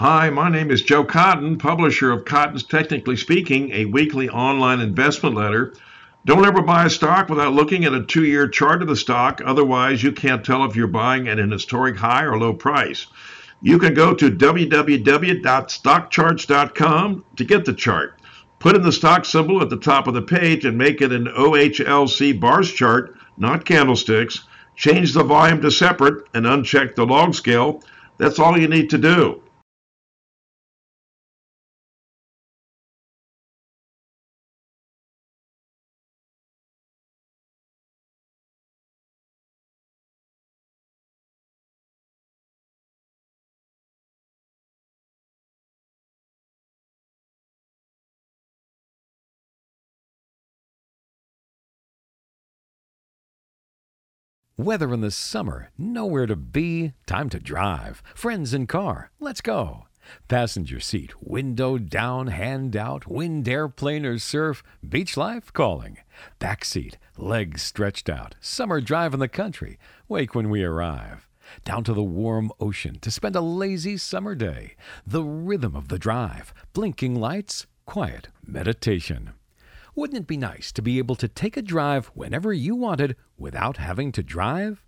Hi, my name is Joe Cotton, publisher of Cotton's Technically Speaking, a weekly online investment letter. Don't ever buy a stock without looking at a two year chart of the stock. Otherwise, you can't tell if you're buying at an historic high or low price. You can go to www.stockcharts.com to get the chart. Put in the stock symbol at the top of the page and make it an OHLC bars chart, not candlesticks. Change the volume to separate and uncheck the log scale. That's all you need to do. Weather in the summer, nowhere to be, time to drive. Friends in car, let's go. Passenger seat, window down, hand out, wind airplane or surf, beach life calling. Back seat, legs stretched out, summer drive in the country, wake when we arrive. Down to the warm ocean to spend a lazy summer day. The rhythm of the drive, blinking lights, quiet meditation. Wouldn't it be nice to be able to take a drive whenever you wanted without having to drive?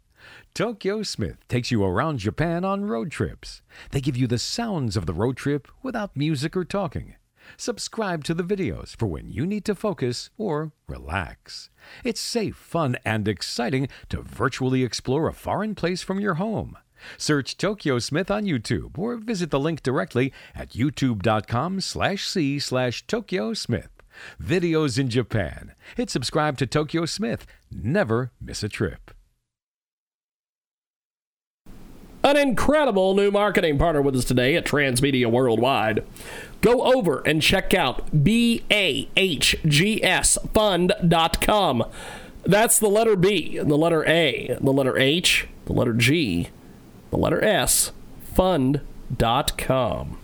Tokyo Smith takes you around Japan on road trips. They give you the sounds of the road trip without music or talking. Subscribe to the videos for when you need to focus or relax. It's safe, fun, and exciting to virtually explore a foreign place from your home. Search Tokyo Smith on YouTube or visit the link directly at youtube.com Videos in Japan. Hit subscribe to Tokyo Smith. Never miss a trip. An incredible new marketing partner with us today at Transmedia Worldwide. Go over and check out BAHGSFund.com. That's the letter B, the letter A, the letter H, the letter G, the letter S, fund.com.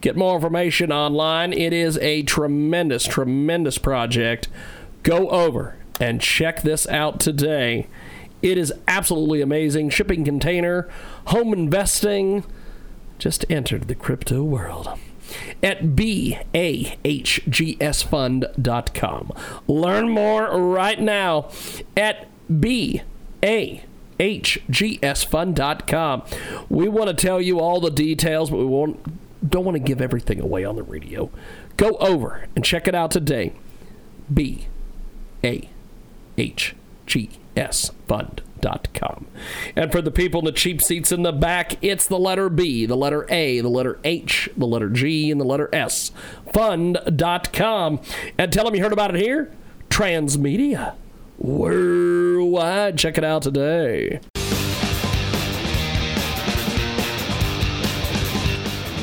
Get more information online. It is a tremendous, tremendous project. Go over and check this out today. It is absolutely amazing. Shipping container, home investing. Just entered the crypto world at BAHGSFund.com. Learn more right now at BAHGSFund.com. We want to tell you all the details, but we won't don't want to give everything away on the radio. Go over and check it out today. B A H G S Fund.com. And for the people in the cheap seats in the back, it's the letter B, the letter A, the letter H, the letter G, and the letter S. Fund.com. And tell them you heard about it here. Transmedia. Worldwide. Check it out today.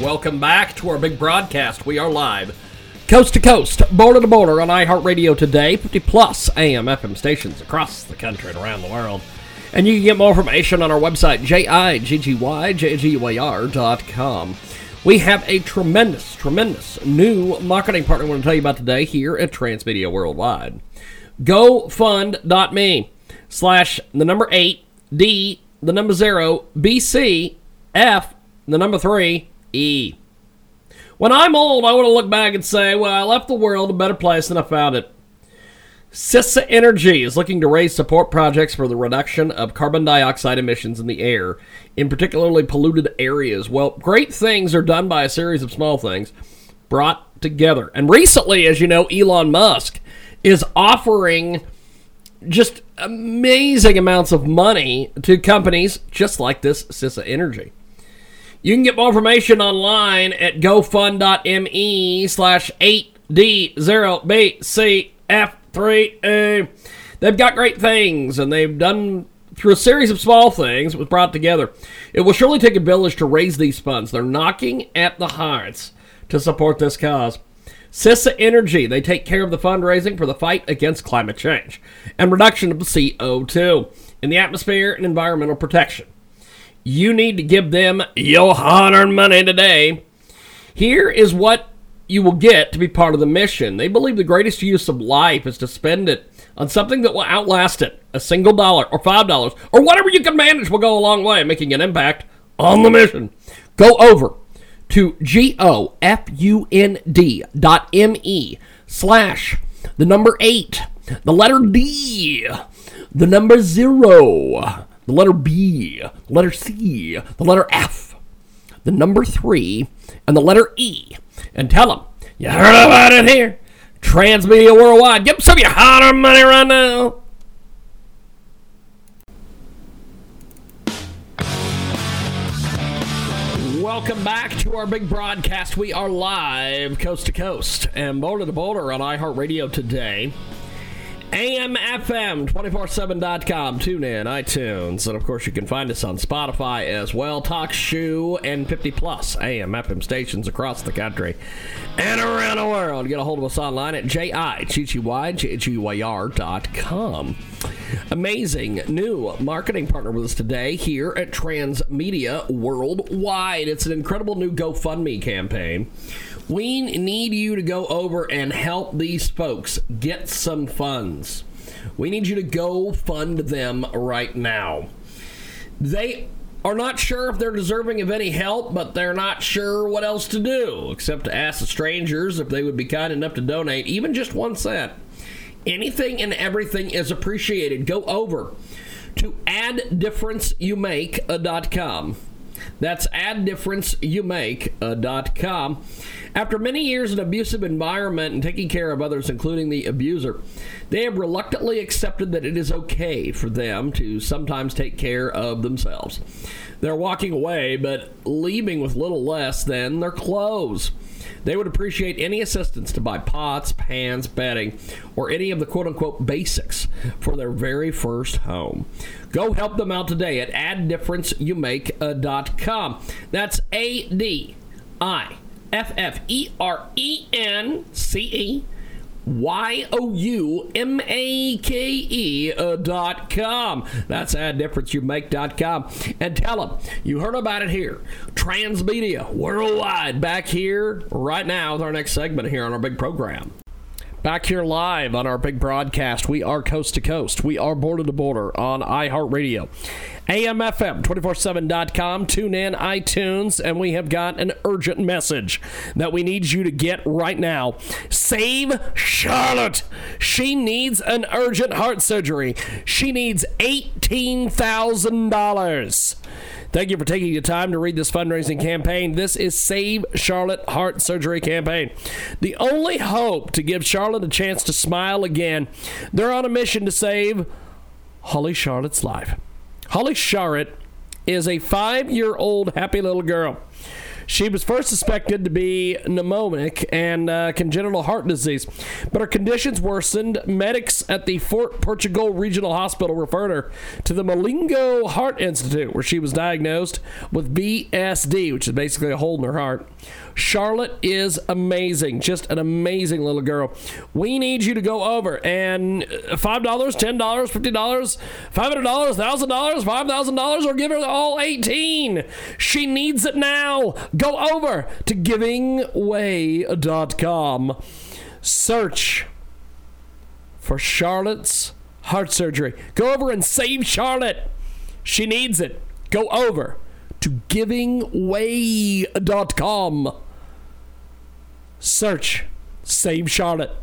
Welcome back to our big broadcast. We are live, coast to coast, border to border on iHeartRadio today, 50 plus AM FM stations across the country and around the world. And you can get more information on our website, jiggyjaguar.com. We have a tremendous, tremendous new marketing partner I want to tell you about today here at Transmedia Worldwide. GoFund.me slash the number 8, D, the number 0, BC, F, the number 3, E. When I'm old, I want to look back and say, well, I left the world a better place than I found it. CISA Energy is looking to raise support projects for the reduction of carbon dioxide emissions in the air in particularly polluted areas. Well, great things are done by a series of small things brought together. And recently, as you know, Elon Musk is offering just amazing amounts of money to companies just like this CISA Energy. You can get more information online at gofund.me slash 8D0BCF3A. They've got great things, and they've done through a series of small things it was brought together. It will surely take a village to raise these funds. They're knocking at the hearts to support this cause. CISA Energy, they take care of the fundraising for the fight against climate change and reduction of the CO2 in the atmosphere and environmental protection. You need to give them your hard earned money today. Here is what you will get to be part of the mission. They believe the greatest use of life is to spend it on something that will outlast it. A single dollar or five dollars or whatever you can manage will go a long way, making an impact on the mission. Go over to G-O-F-U-N-D dot M-E slash the number eight, the letter D, the number zero, the letter B, the letter C, the letter F, the number three, and the letter E, and tell them you heard about it here. Transmedia Worldwide. Give some of your hard money right now. Welcome back to our big broadcast. We are live coast to coast and boulder to boulder on iHeartRadio today. AMFM247.com, tune in, iTunes, and of course you can find us on Spotify as well. TalkShoe and 50 plus AMFM stations across the country and around the world. Get a hold of us online at com. Amazing new marketing partner with us today here at Transmedia Worldwide. It's an incredible new GoFundMe campaign we need you to go over and help these folks get some funds. We need you to go fund them right now. They are not sure if they're deserving of any help, but they're not sure what else to do except to ask the strangers if they would be kind enough to donate even just one cent. Anything and everything is appreciated. Go over to adifferenceyouMake.com. That's adifferenceyouMake.com. Uh, After many years in abusive environment and taking care of others, including the abuser, they have reluctantly accepted that it is okay for them to sometimes take care of themselves. They're walking away, but leaving with little less than their clothes. They would appreciate any assistance to buy pots, pans, bedding, or any of the quote unquote basics for their very first home. Go help them out today at adifferenceyouMake.com. That's A D I F F E R E N C E Y O U M A K E uh, dot com. That's how difference you make dot com. And tell them you heard about it here. Transmedia worldwide back here right now with our next segment here on our big program. Back here live on our big broadcast. We are coast to coast. We are border to border on iHeartRadio. AMFM247.com. Tune in, iTunes, and we have got an urgent message that we need you to get right now. Save Charlotte. She needs an urgent heart surgery. She needs $18,000. Thank you for taking the time to read this fundraising campaign. This is Save Charlotte Heart Surgery campaign. The only hope to give Charlotte a chance to smile again. They're on a mission to save Holly Charlotte's life. Holly Charlotte is a five year old happy little girl. She was first suspected to be pneumonic and uh, congenital heart disease, but her conditions worsened. Medics at the Fort Portugal Regional Hospital referred her to the Mulago Heart Institute, where she was diagnosed with VSD, which is basically a hole in her heart. Charlotte is amazing, just an amazing little girl. We need you to go over and uh, $5, $10, $50, $500, $1,000, $5,000, or give her all 18. She needs it now. Go over to givingway.com. Search for Charlotte's heart surgery. Go over and save Charlotte. She needs it. Go over to givingway.com. Search Save Charlotte.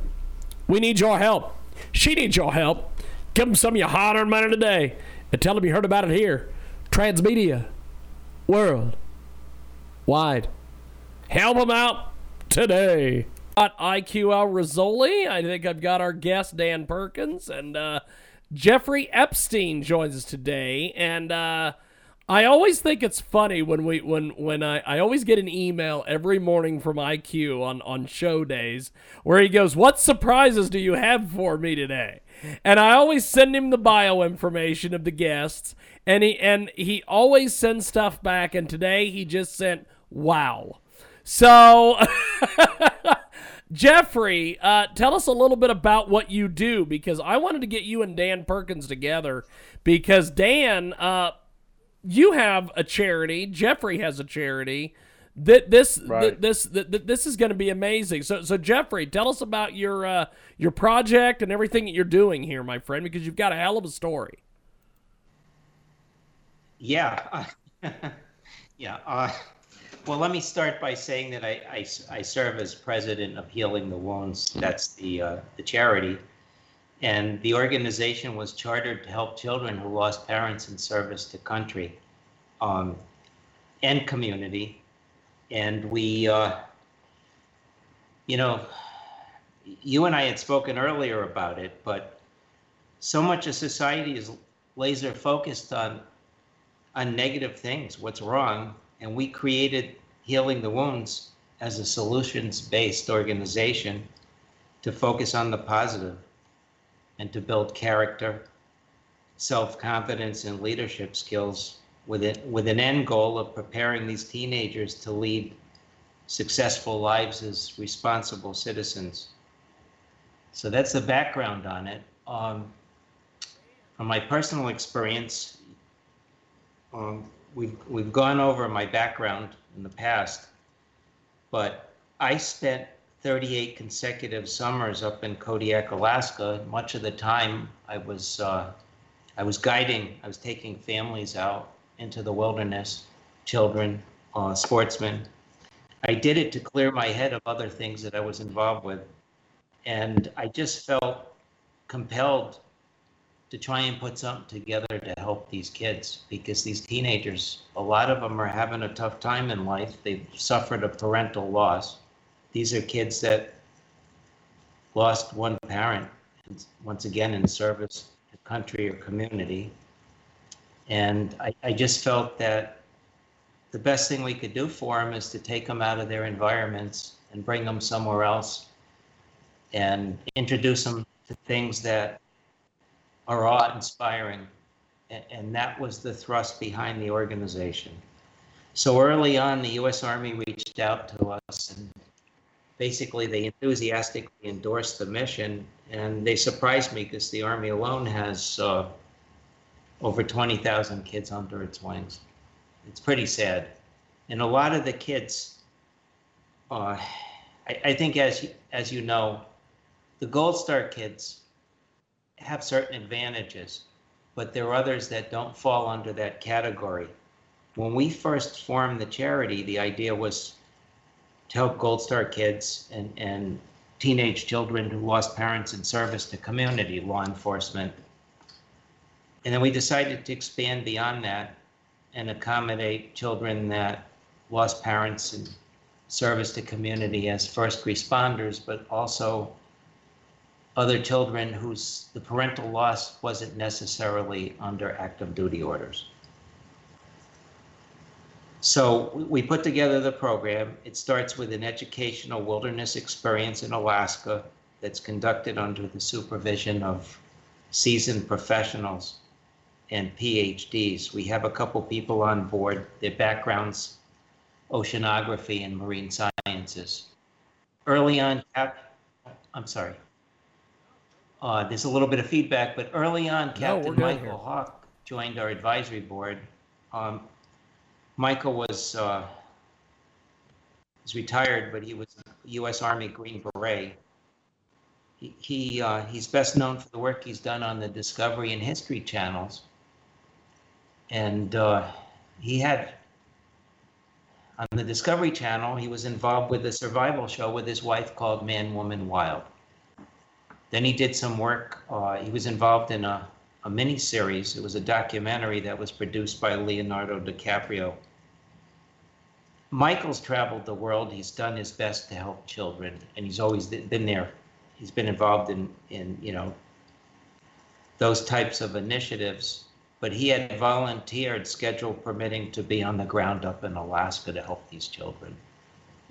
We need your help. She needs your help. Give them some of your hard earned money today and tell them you heard about it here. Transmedia World Wide. Help them out today. Got IQ Al Rassoli. I think I've got our guest Dan Perkins and uh, Jeffrey Epstein joins us today. And uh, I always think it's funny when we when when I, I always get an email every morning from IQ on on show days where he goes, "What surprises do you have for me today?" And I always send him the bio information of the guests, and he and he always sends stuff back. And today he just sent, "Wow." So. Jeffrey, uh, tell us a little bit about what you do because I wanted to get you and Dan Perkins together because Dan, uh, you have a charity. Jeffrey has a charity. That this right. this this this is going to be amazing. So so Jeffrey, tell us about your uh, your project and everything that you're doing here, my friend, because you've got a hell of a story. Yeah, yeah. Uh, well, let me start by saying that I, I, I serve as president of Healing the Wounds. That's the, uh, the charity. And the organization was chartered to help children who lost parents in service to country um, and community. And we, uh, you know, you and I had spoken earlier about it, but so much of society is laser focused on on negative things, what's wrong, and we created Healing the Wounds as a solutions based organization to focus on the positive and to build character, self confidence, and leadership skills with, it, with an end goal of preparing these teenagers to lead successful lives as responsible citizens. So that's the background on it. Um, from my personal experience, um, we've we've gone over my background in the past, but I spent 38 consecutive summers up in Kodiak, Alaska. Much of the time, I was uh, I was guiding. I was taking families out into the wilderness, children, uh, sportsmen. I did it to clear my head of other things that I was involved with, and I just felt compelled to try and put something together to help these kids because these teenagers, a lot of them are having a tough time in life. They've suffered a parental loss. These are kids that lost one parent, once again, in service to country or community. And I, I just felt that the best thing we could do for them is to take them out of their environments and bring them somewhere else and introduce them to things that are awe-inspiring. And that was the thrust behind the organization. So early on, the U.S. Army reached out to us and basically they enthusiastically endorsed the mission and they surprised me because the Army alone has uh, over 20,000 kids under its wings. It's pretty sad. And a lot of the kids, uh, I, I think as, as you know, the Gold Star kids have certain advantages, but there are others that don't fall under that category. When we first formed the charity, the idea was to help Gold Star kids and, and teenage children who lost parents in service to community law enforcement. And then we decided to expand beyond that and accommodate children that lost parents in service to community as first responders, but also other children whose the parental loss wasn't necessarily under active duty orders. So we put together the program. It starts with an educational wilderness experience in Alaska that's conducted under the supervision of seasoned professionals and PhDs. We have a couple people on board, their backgrounds, oceanography and marine sciences. Early on, I'm sorry. Uh, there's a little bit of feedback, but early on, Captain Mykel Hawke joined our advisory board. Um, Mykel was uh, was retired, but he was U.S. Army Green Beret. He, he uh, he's best known for the work he's done on the Discovery and History channels, and uh, he had on the Discovery Channel. He was involved with a survival show with his wife called Man, Woman, Wild. Then he did some work. Uh, he was involved in a, a mini series. It was a documentary that was produced by Leonardo DiCaprio. Mykel's traveled the world. He's done his best to help children, and he's always been there. He's been involved in, in you know, those types of initiatives. But he had volunteered, schedule permitting, to be on the ground up in Alaska to help these children.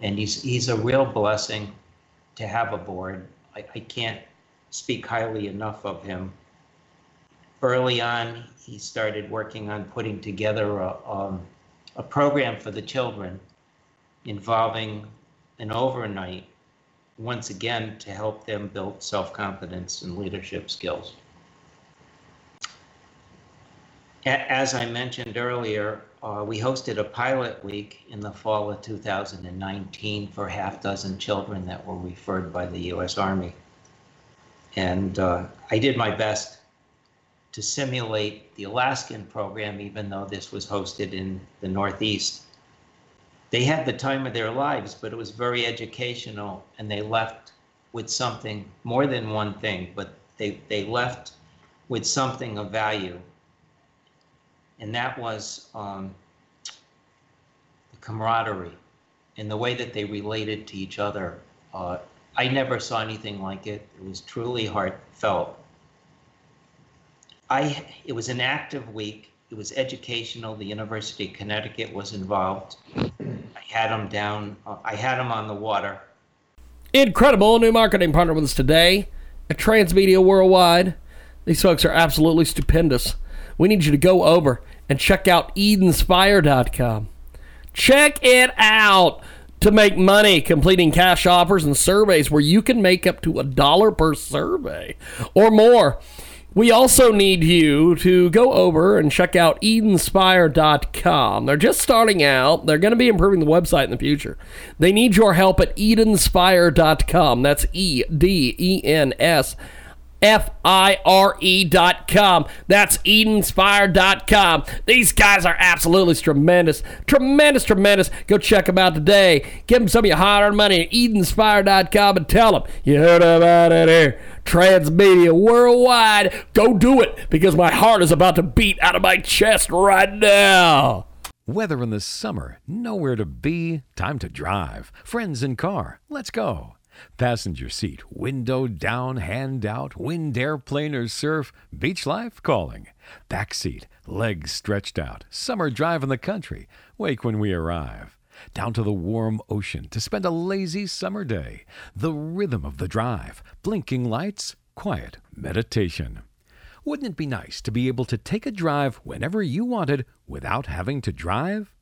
And he's he's a real blessing to have aboard. I, I can't speak highly enough of him. Early on, he started working on putting together a, um, a program for the children involving an overnight, once again, to help them build self confidence and leadership skills. As I mentioned earlier, uh, we hosted a pilot week in the fall of 2019 for half dozen children that were referred by the U.S. Army. And uh, I did my best to simulate the Alaskan program, even though this was hosted in the Northeast. They had the time of their lives, but it was very educational, and they left with something more than one thing, but they, they left with something of value. And that was um, the camaraderie and the way that they related to each other. Uh, I never saw anything like it. It was truly heartfelt. I, it was an active week. It was educational. The University of Connecticut was involved. Had them down. Uh, I had them on the water. Incredible new marketing partner with us today at Transmedia Worldwide. These folks are absolutely stupendous. We need you to go over and check out EdenSpire.com. Check it out to make money completing cash offers and surveys where you can make up to a dollar per survey or more. We also need you to go over and check out EdenSpire.com. They're just starting out. They're going to be improving the website in the future. They need your help at EdenSpire.com. That's E D E N S F I R E dot com. That's Edenspire dot com. These guys are absolutely tremendous. Tremendous, tremendous. Go check them out today. Give them some of your hard earned money at Edenspire dot com and tell them you heard about it here. Transmedia worldwide. Go do it because my heart is about to beat out of my chest right now. Weather in the summer, nowhere to be, time to drive. Friends in car, let's go. Passenger seat, window down, hand out, wind airplane or surf, beach life calling. Back seat, legs stretched out, summer drive in the country, wake when we arrive. Down to the warm ocean to spend a lazy summer day. The rhythm of the drive, blinking lights, quiet meditation. Wouldn't it be nice to be able to take a drive whenever you wanted without having to drive?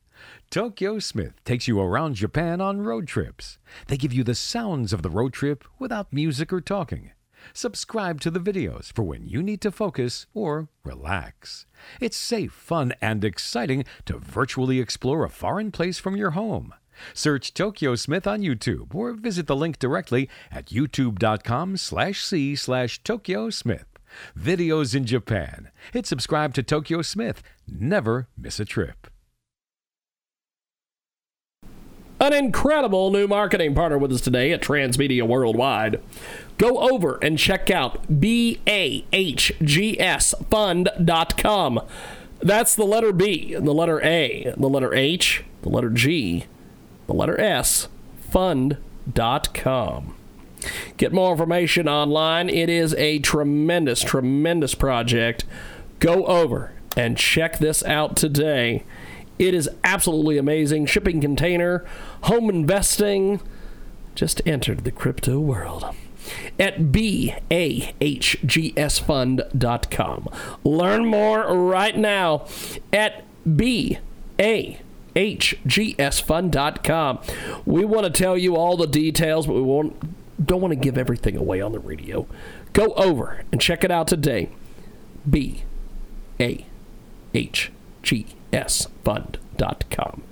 Tokyo Smith takes you around Japan on road trips. They give you the sounds of the road trip without music or talking. Subscribe to the videos for when you need to focus or relax. It's safe, fun, and exciting to virtually explore a foreign place from your home. Search Tokyo Smith on YouTube or visit the link directly at youtube.com slash c slash Tokyo Smith. Videos in Japan. Hit subscribe to Tokyo Smith. Never miss a trip. An incredible new marketing partner with us today at Transmedia Worldwide. Go over and check out BAHGSFund.com. That's the letter B, the letter A, the letter H, the letter G, the letter S, fund.com. Get more information online. It is a tremendous, tremendous project. Go over and check this out today. It is absolutely amazing. Shipping container, home investing. Just entered the crypto world at bahgsfund.com. Learn more right now at bahgsfund.com. We want to tell you all the details, but we won't, don't want to give everything away on the radio. Go over and check it out today. B A H G sfund.com.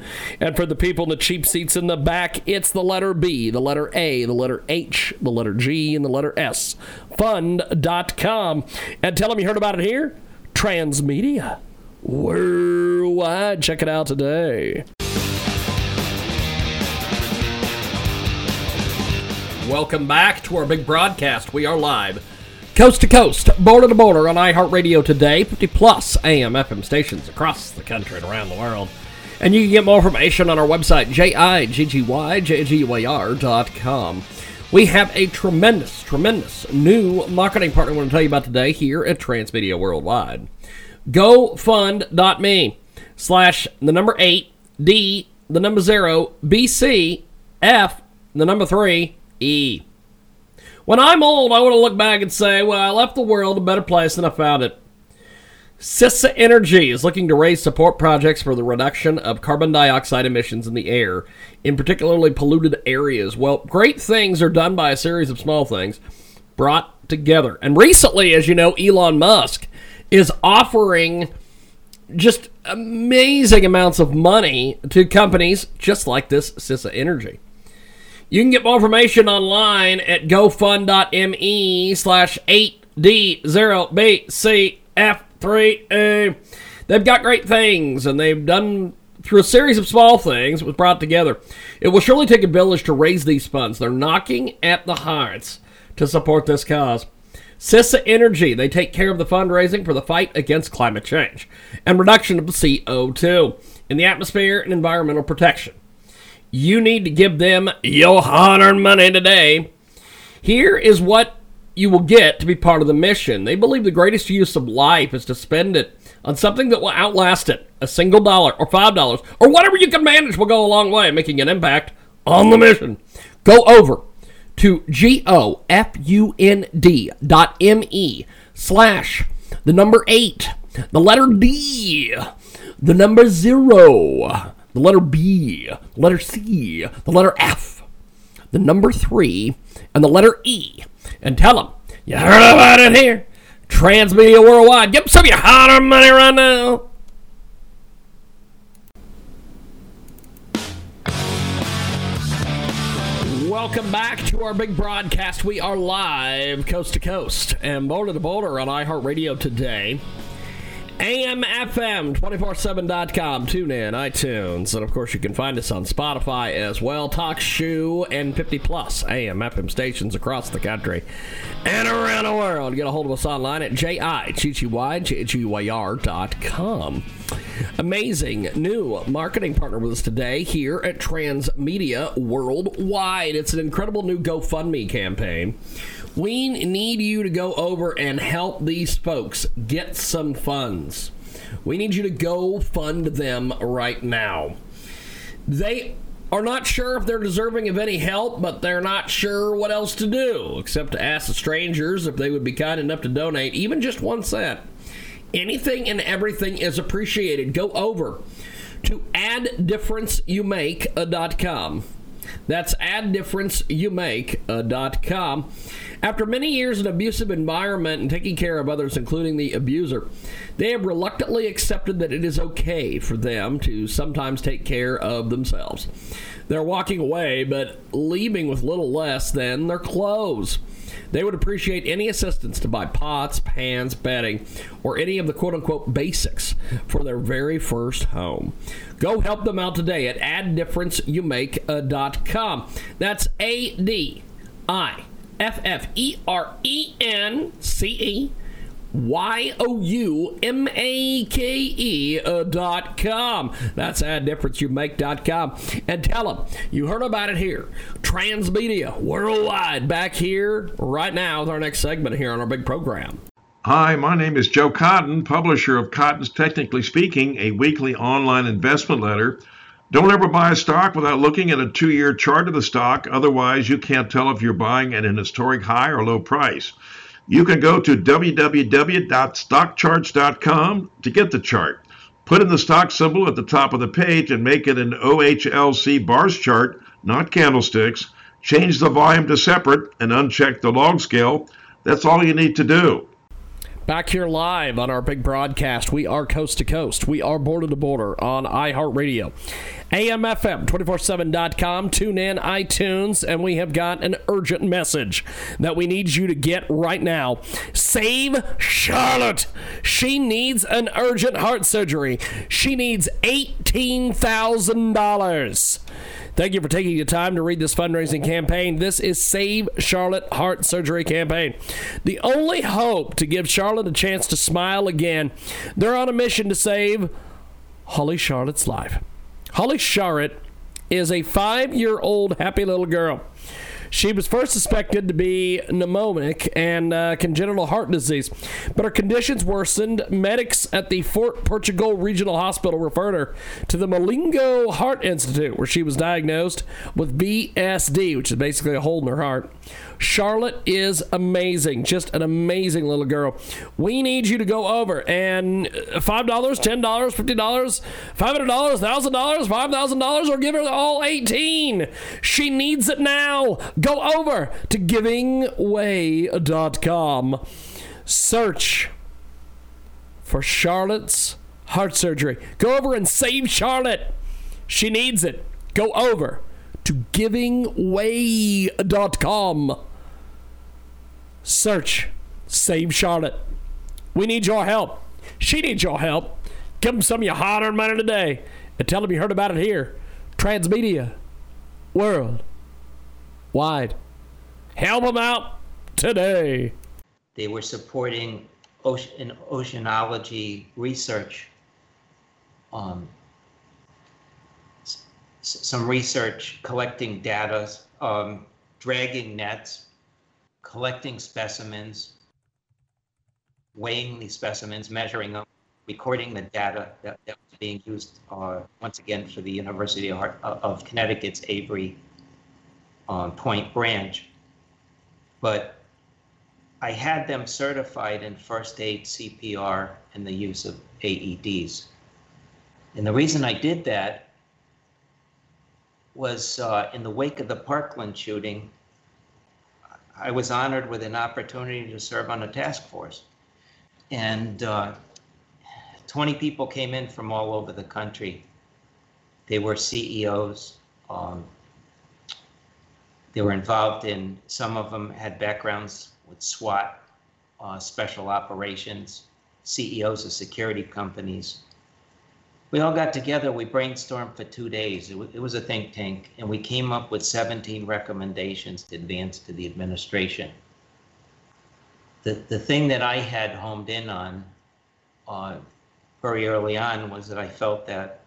And for the people in the cheap seats in the back, it's the letter B, the letter A, the letter H, the letter G, and the letter S. Fund.com. And tell them you heard about it here. Transmedia. Worldwide. Check it out today. Welcome back to our big broadcast. We are live coast to coast, border to border on iHeartRadio today, 50 plus AM FM stations across the country and around the world. And you can get more information on our website, com. We have a tremendous, tremendous new marketing partner I want to tell you about today here at Transmedia Worldwide. GoFund.me slash the number 8, D, the number 0, BC, F, the number 3, E. When I'm old, I want to look back and say, well, I left the world a better place than I found it. CISA Energy is looking to raise support projects for the reduction of carbon dioxide emissions in the air, in particularly polluted areas. Well, great things are done by a series of small things brought together. And recently, as you know, Elon Musk is offering just amazing amounts of money to companies just like this CISA Energy. You can get more information online at gofund.me slash 8D0BCF3A. Eh, they've got great things, and they've done Through a series of small things was brought together. It will surely take a village to raise these funds. They're knocking at the hearts to support this cause. CISA Energy, they take care of the fundraising for the fight against climate change and reduction of CO2 in the atmosphere and environmental protection. You need to give them your hard earned money today. Here is what you will get to be part of the mission. They believe the greatest use of life is to spend it on something that will outlast it. A single dollar or five dollars or whatever you can manage will go a long way, in making an impact on the mission. Go over to G-O-F-U-N-D dot M-E slash the number eight, the letter D, the number zero, the letter B, the letter C, the letter F, the number three, and the letter E, and tell them you heard about it here. Transmedia Worldwide. Give them some of your hard money right now. Welcome back to our big broadcast. We are live coast to coast and boulder to boulder on iHeartRadio today. AMFM247.com, tune in, iTunes, and of course you can find us on Spotify as well. TalkShoe and 50 plus AMFM stations across the country and around the world. Get a hold of us online at com. Amazing new marketing partner with us today here at Transmedia Worldwide. It's an incredible new GoFundMe campaign we need you to go over and help these folks get some funds. We need you to go fund them right now. They are not sure if they're deserving of any help, but they're not sure what else to do except to ask the strangers if they would be kind enough to donate even just one cent. Anything and everything is appreciated. Go over to adifferenceyouMake.com. That's adifferenceyouMake.com. Uh, After many years in abusive environment and taking care of others, including the abuser, they have reluctantly accepted that it is okay for them to sometimes take care of themselves. They're walking away, but leaving with little less than their clothes. They would appreciate any assistance to buy pots, pans, bedding, or any of the quote unquote basics for their very first home. Go help them out today at adifferenceyouMake.com. That's A D I F F E R E N C E Y O U M A K E uh, dot com. That's how difference you make dot com. And tell them you heard about it here. Transmedia worldwide back here right now with our next segment here on our big program. Hi, my name is Joe Cotton, publisher of Cotton's Technically Speaking, a weekly online investment letter. Don't ever buy a stock without looking at a two year chart of the stock. Otherwise, you can't tell if you're buying at an historic high or low price. You can go to www.stockcharts.com to get the chart. Put in the stock symbol at the top of the page and make it an OHLC bars chart, not candlesticks. Change the volume to separate and uncheck the log scale. That's all you need to do. Back here live on our big broadcast. We are coast to coast. We are border to border on iHeartRadio. AMFM247.com. Tune in, iTunes, and we have got an urgent message that we need you to get right now. Save Charlotte. She needs an urgent heart surgery. She needs $18,000. Thank you for taking the time to read this fundraising campaign. This is Save Charlotte Heart Surgery campaign. The only hope to give Charlotte a chance to smile again. They're on a mission to save Holly Charlotte's life. Holly Charlotte is a five year old happy little girl. She was first suspected to be pneumonic and uh, congenital heart disease, but her conditions worsened. Medics at the Fort Portugal Regional Hospital referred her to the Mulago Heart Institute, where she was diagnosed with VSD, which is basically a hole in her heart. Charlotte is amazing, just an amazing little girl. We need you to go over and $5, $10, $50, $500, $1,000, $5,000, or give her all 18. She needs it now. Over to givingway.com. Search for Charlotte's heart surgery. Go over and save Charlotte. She needs it. Go over to givingway.com. Search Save Charlotte. We need your help. She needs your help. Give them some of your hard earned money today And tell them you heard about it here. Transmedia World Wide. Help them out today. They were supporting ocean, oceanology research, um, s- some research collecting data, um, dragging nets, collecting specimens, weighing these specimens, measuring them, recording the data that, that was being used uh, once again for the University of, of Connecticut's Avery um, Point branch. But I had them certified in first aid, CPR, and the use of AEDs. And the reason I did that was uh, in the wake of the Parkland shooting, I was honored with an opportunity to serve on a task force. And uh, 20 people came in from all over the country. They were CEOs. Um, they were involved in, some of them had backgrounds with SWAT, uh, special operations, CEOs of security companies. We all got together, we brainstormed for two days. It, it was a think tank, and we came up with 17 recommendations to advance to the administration. The, the thing that I had homed in on uh, very early on was that I felt that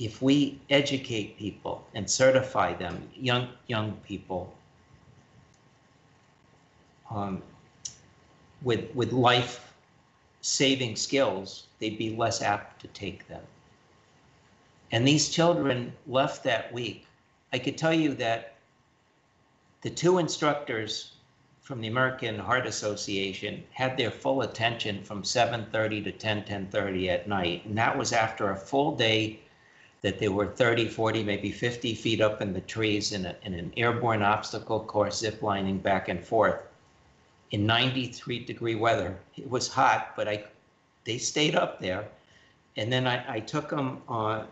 if we educate people and certify them, young young people, um, with with life saving skills, they'd be less apt to take them. And these children left that week. I could tell you that the two instructors from the American Heart Association had their full attention from 7:30 to 10 10:30 at night, and that was after a full day that they were 30, 40, maybe 50 feet up in the trees in, a, in an airborne obstacle course, ziplining back and forth in 93 degree weather. It was hot, but I, they stayed up there. And then I, I took them uh,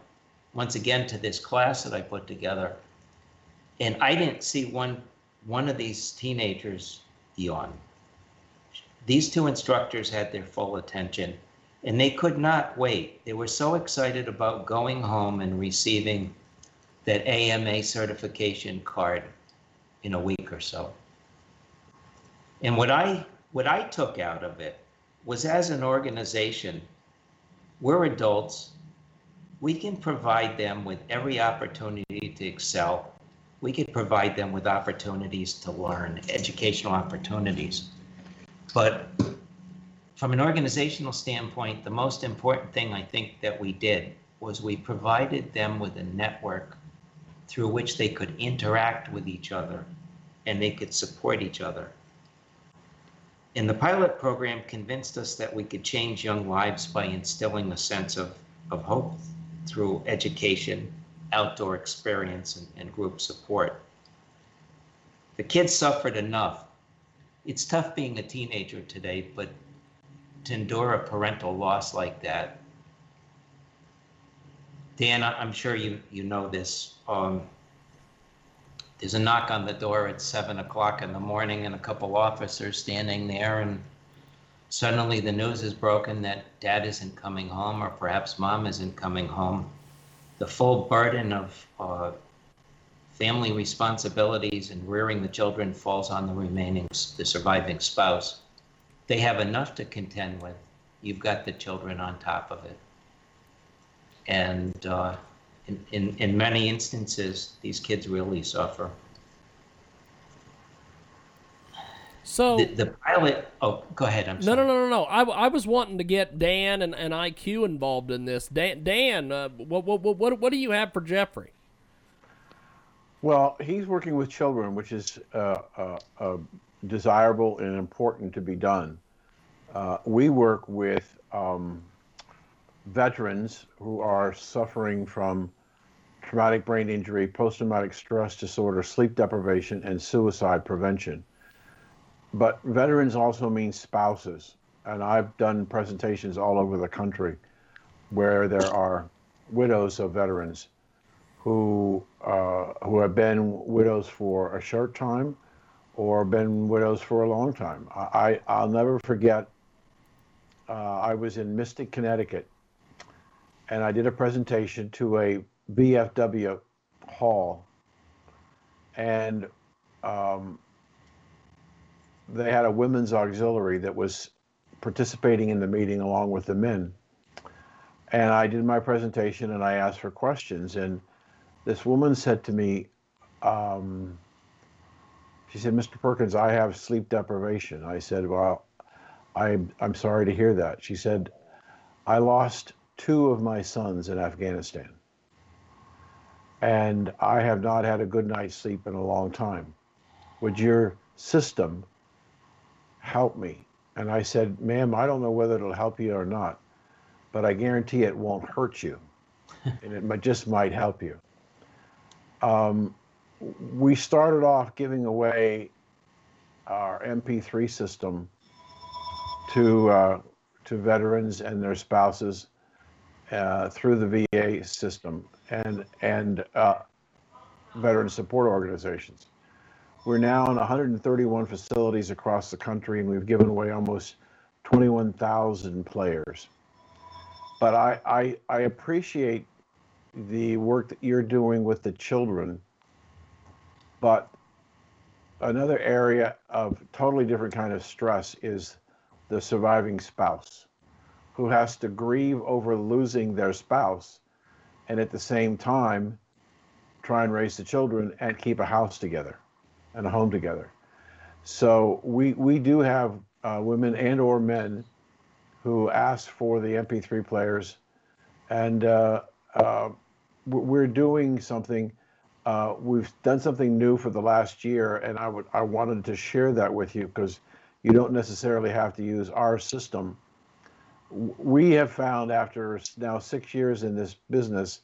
once again to this class that I put together. And I didn't see one, one of these teenagers yawn. These two instructors had their full attention and they could not wait. They were so excited about going home and receiving that AMA certification card in a week or so. And what I what I took out of it was as an organization, we're adults. We can provide them with every opportunity to excel. We could provide them with opportunities to learn, educational opportunities. But from an organizational standpoint, the most important thing I think that we did was we provided them with a network through which they could interact with each other and they could support each other. And the pilot program convinced us that we could change young lives by instilling a sense of, of hope through education, outdoor experience, and, and group support. The kids suffered enough. It's tough being a teenager today, but to endure a parental loss like that. Dan, I'm sure you, you know this. Um, there's a knock on the door at seven o'clock in the morning and a couple officers standing there and suddenly the news is broken that dad isn't coming home or perhaps mom isn't coming home. The full burden of uh, family responsibilities and rearing the children falls on the remaining, the surviving spouse they have enough to contend with. You've got the children on top of it. And uh, in, in, in many instances, these kids really suffer. So The, the pilot, oh, go ahead. I'm no, sorry. no, no, no, no. I, I was wanting to get Dan and, and IQ involved in this. Dan, Dan, uh, what, what what what do you have for Jeffrey? Well, he's working with children, which is uh, uh, uh, desirable and important to be done. Uh, we work with um, veterans who are suffering from traumatic brain injury, post traumatic stress disorder, sleep deprivation, and suicide prevention. But veterans also mean spouses. And I've done presentations all over the country where there are widows of veterans who uh, who have been widows for a short time or been widows for a long time. I, I will never forget. Uh, I was in Mystic, Connecticut, and I did a presentation to a VFW hall, and um, they had a women's auxiliary that was participating in the meeting along with the men. And I did my presentation and I asked for questions. And this woman said to me, um, she said, Mr. Perkins, I have sleep deprivation. I said, Well, I'm, I'm sorry to hear that. She said, I lost two of my sons in Afghanistan. And I have not had a good night's sleep in a long time. Would your system help me? And I said, Ma'am, I don't know whether it'll help you or not, but I guarantee it won't hurt you. and it just might help you. Um, we started off giving away our MP3 system to uh, to veterans and their spouses uh, through the VA system and and uh, veteran support organizations. We're now in 131 facilities across the country, and we've given away almost 21,000 players. But I, I, I appreciate the work that you're doing with the children. But another area of totally different kind of stress is the surviving spouse who has to grieve over losing their spouse and at the same time try and raise the children and keep a house together and a home together. So we we do have uh, women and or men who ask for the MP3 players, and uh, uh, we're doing something. Uh, we've done something new for the last year, and I would I wanted to share that with you because you don't necessarily have to use our system. We have found after now six years in this business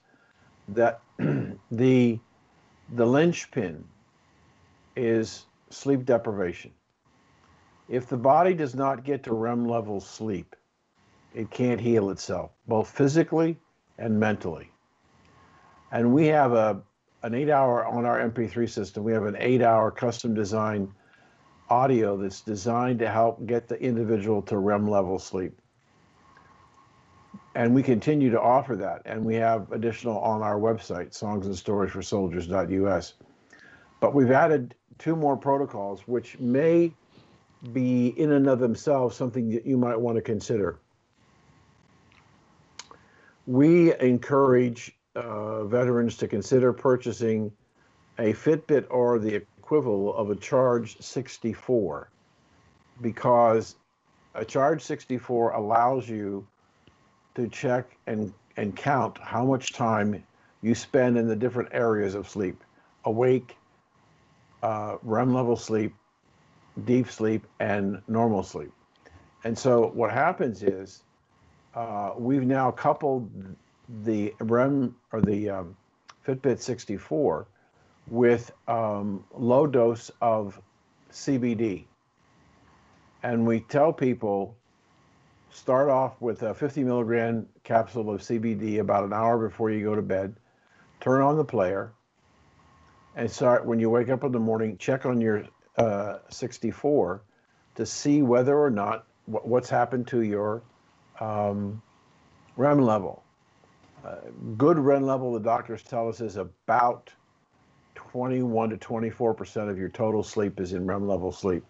that the the linchpin is sleep deprivation. If the body does not get to REM level sleep, it can't heal itself, both physically and mentally. And we have a an eight hour on our MP3 system. We have an eight hour custom designed audio that's designed to help get the individual to REM level sleep. And we continue to offer that. And we have additional on our website, songs and stories for soldiers.us. But we've added two more protocols, which may be in and of themselves something that you might want to consider. We encourage uh, veterans to consider purchasing a Fitbit or the equivalent of a Charge 64 because a Charge 64 allows you to check and, and count how much time you spend in the different areas of sleep awake, uh, REM level sleep, deep sleep, and normal sleep. And so what happens is uh, we've now coupled the REM or the um, Fitbit 64 with um, low dose of CBD. And we tell people start off with a 50 milligram capsule of CBD about an hour before you go to bed, turn on the player, and start when you wake up in the morning, check on your uh, 64 to see whether or not what's happened to your um, REM level. Uh, good REM level, the doctors tell us, is about 21 to 24 percent of your total sleep is in REM level sleep.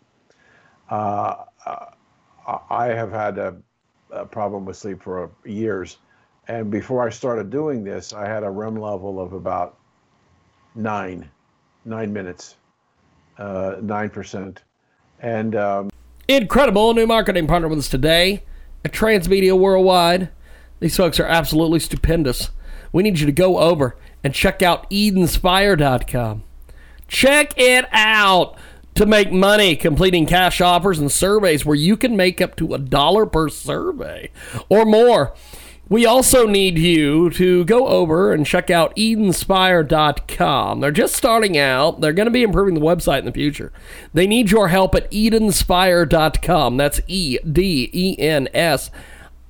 Uh, uh I have had a, a, problem with sleep for years, and before I started doing this, I had a REM level of about nine nine minutes, uh, nine percent, and um, incredible new marketing partner with us today at Transmedia Worldwide. These folks are absolutely stupendous. We need you to go over and check out EdenSpire.com. Check it out to make money completing cash offers and surveys where you can make up to a dollar per survey or more. We also need you to go over and check out Edenspire.com. They're just starting out. They're going to be improving the website in the future. They need your help at Edenspire.com. That's E D E N S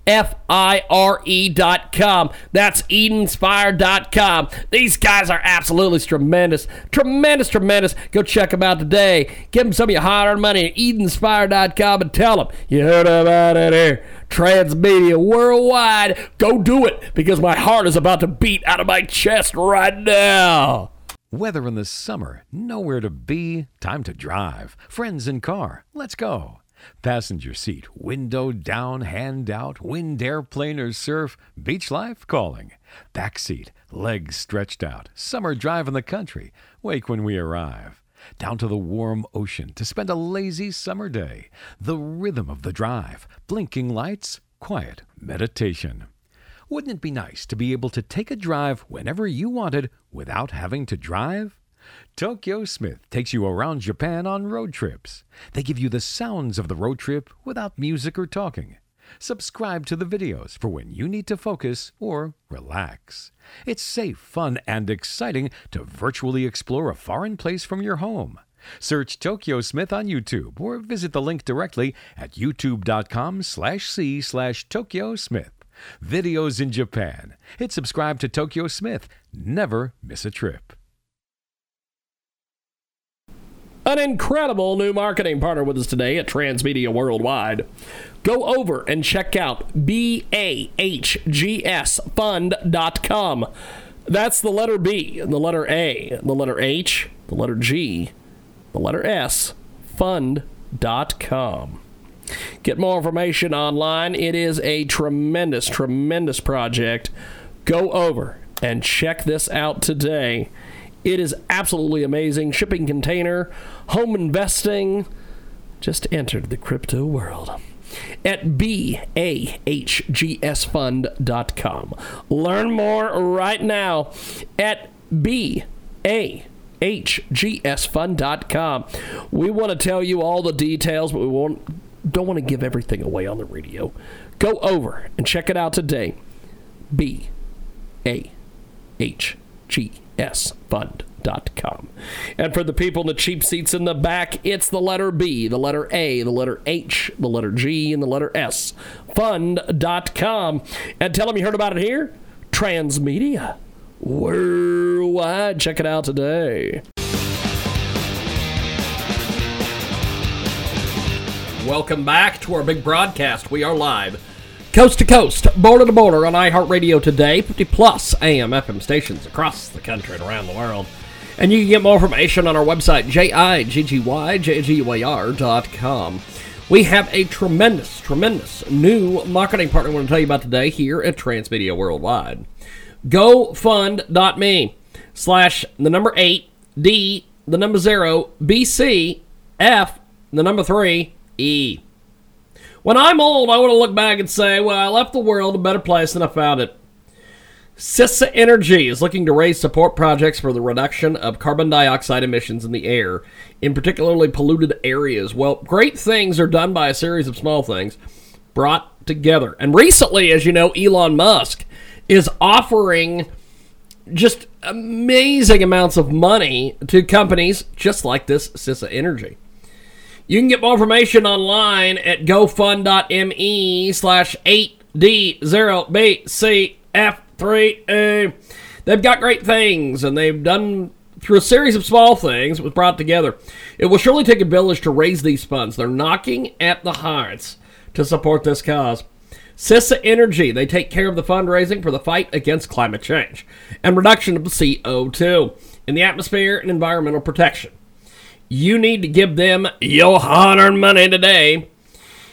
F I R E dot com. That's Edenspire.com. These guys are absolutely tremendous. Tremendous, tremendous. Go check them out today. Give them some of your hard earned money at Edenspire.com and tell them you heard about it here. Transmedia Worldwide. Go do it because my heart is about to beat out of my chest right now. Weather in the summer, nowhere to be, time to drive. Friends in car, let's go. Passenger seat, window down, hand out, wind airplane or surf, beach life calling. Back seat, legs stretched out, summer drive in the country, wake when we arrive. Down to the warm ocean to spend a lazy summer day. The rhythm of the drive, blinking lights, quiet meditation. Wouldn't it be nice to be able to take a drive whenever you wanted without having to drive? Tokyo Smith takes you around Japan on road trips. They give you the sounds of the road trip without music or talking. Subscribe to the videos for when you need to focus or relax. It's safe, fun, and exciting to virtually explore a foreign place from your home. Search Tokyo Smith on YouTube or visit the link directly at youtube.com slash c slash Tokyo Smith. Videos in Japan. Hit subscribe to Tokyo Smith. Never miss a trip. An incredible new marketing partner with us today at Transmedia Worldwide. Go over and check out BAHGSFund.com. That's the letter B, the letter A, the letter H, the letter G, the letter S, fund.com. Get more information online. It is a tremendous, tremendous project. Go over and check this out today. It is absolutely amazing. Shipping container, home investing. Just entered the crypto world at bahgsfund.com. Learn more right now at bahgsfund.com. We want to tell you all the details, but we won't, don't want to give everything away on the radio. Go over and check it out today. B A H G Fund.com. And for the people in the cheap seats in the back, it's the letter B, the letter A, the letter H, the letter G, and the letter S. Fund.com. And tell them you heard about it here. Transmedia. Worldwide. Check it out today. Welcome back to our big broadcast. We are live coast to coast, border to border on iHeartRadio today, 50 plus AM FM stations across the country and around the world. And you can get more information on our website, jiggyjaguar.com. We have a tremendous, tremendous new marketing partner I want to tell you about today here at Transmedia Worldwide. GoFund.me slash the number 8, D, the number 0, BC, F, the number 3, E. When I'm old, I want to look back and say, well, I left the world a better place than I found it. CISA Energy is looking to raise support projects for the reduction of carbon dioxide emissions in the air in particularly polluted areas. Well, great things are done by a series of small things brought together. And recently, as you know, Elon Musk is offering just amazing amounts of money to companies just like this CISA Energy. You can get more information online at gofund.me slash 8D0BCF3A. They've got great things, and they've done through a series of small things was brought together. It will surely take a village to raise these funds. They're knocking at the hearts to support this cause. CISA Energy, they take care of the fundraising for the fight against climate change and reduction of the CO2 in the atmosphere and environmental protection. You need to give them your hard earned money today.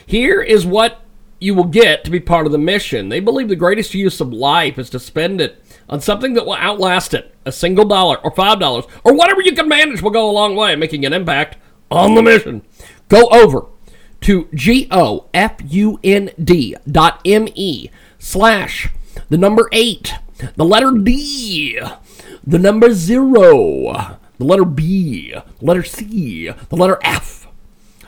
Here is what you will get to be part of the mission. They believe the greatest use of life is to spend it on something that will outlast it. A single dollar or five dollars or whatever you can manage will go a long way, in making an impact on the mission. Go over to G-O-F-U-N-D dot M-E slash the number eight, the letter D, the number zero, the letter B, the letter C, the letter F,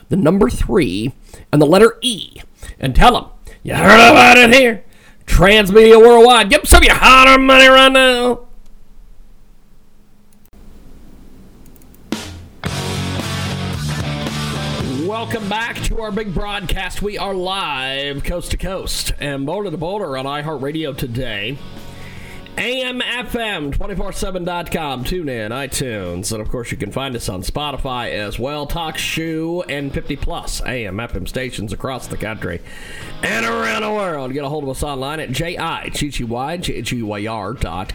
the number three, and the letter E, and tell them you heard about it here. Transmedia Worldwide. Give them some of your hard money right now. Welcome back to our big broadcast. We are live coast to coast and border to boulder on iHeartRadio today. AMFM247.com, tune in, iTunes, and of course you can find us on Spotify as well. TalkShoe and 50 plus AM FM stations across the country and around the world. Get a hold of us online at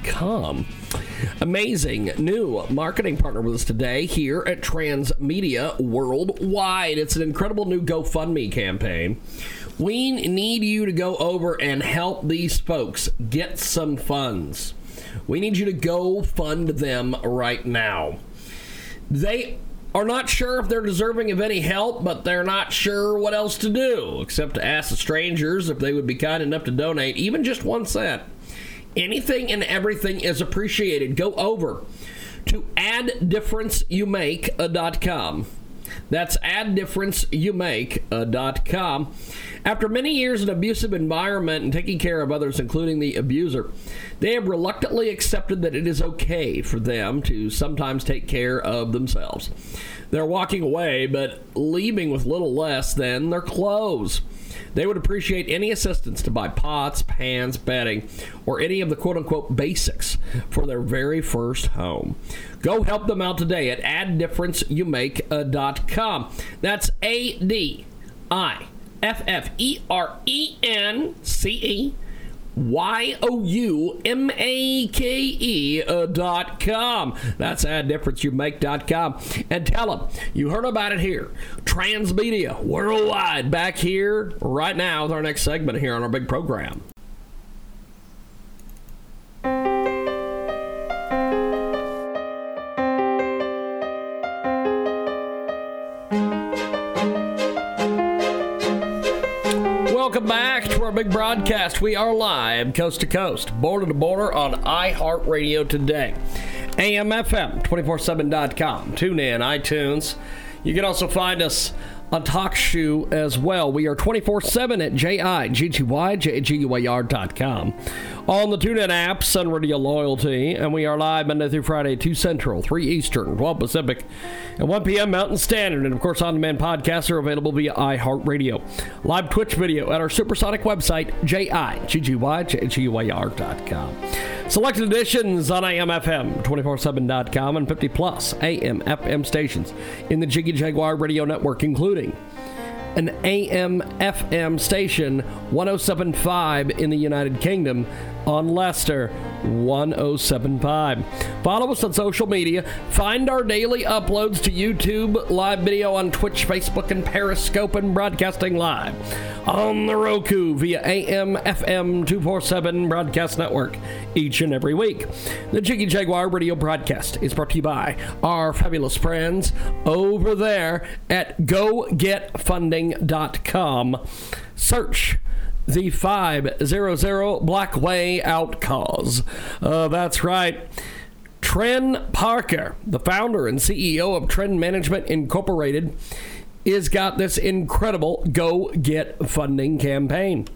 com. Amazing new marketing partner with us today here at Transmedia Worldwide. It's an incredible new GoFundMe campaign. We need you to go over and help these folks get some funds. We need you to go fund them right now. They are not sure if they're deserving of any help, but they're not sure what else to do except to ask the strangers if they would be kind enough to donate even just one cent. Anything and everything is appreciated. Go over to adifferenceyouMake.com. That's adifferenceyouMake.com. Uh, After many years in abusive environment and taking care of others, including the abuser, they have reluctantly accepted that it is okay for them to sometimes take care of themselves. They're walking away, but leaving with little less than their clothes. They would appreciate any assistance to buy pots, pans, bedding, or any of the quote unquote basics for their very first home. Go help them out today at adifferenceyouMake.com. That's A D I F F E R E N C E Y O U M A K E uh, dot com. That's how difference you make dot com. And tell them you heard about it here. Transmedia worldwide back here right now with our next segment here on our big program. Welcome back to our big broadcast. We are live coast to coast, border to border on iHeartRadio today. AMFM247.com. Tune in, iTunes. You can also find us on TalkShoe as well. We are 24 7 at JIGGY, On the TuneIn app, Sun Radio Loyalty, and we are live Monday through Friday, 2 Central, 3 Eastern, 12 Pacific, and 1 p.m. Mountain Standard. And of course, on demand podcasts are available via iHeartRadio. Live Twitch video at our supersonic website, JIGGY, Selected editions on AMFM247.com and 50 plus AM FM stations in the Jiggy Jaguar radio network, including an AM FM station 1075 in the United Kingdom on Leicester 1075. Follow us on social media. Find our daily uploads to YouTube, live video on Twitch, Facebook, and Periscope, and broadcasting live on the Roku via AM FM 247 Broadcast Network each and every week. The Jiggy Jaguar radio broadcast is brought to you by our fabulous friends over there at GoGetFunding.com. Search the 500 Black Way Out cause. Uh, that's right. Tren Parker, the founder and CEO of Trend Management Incorporated, is got this incredible Go Get Funding campaign.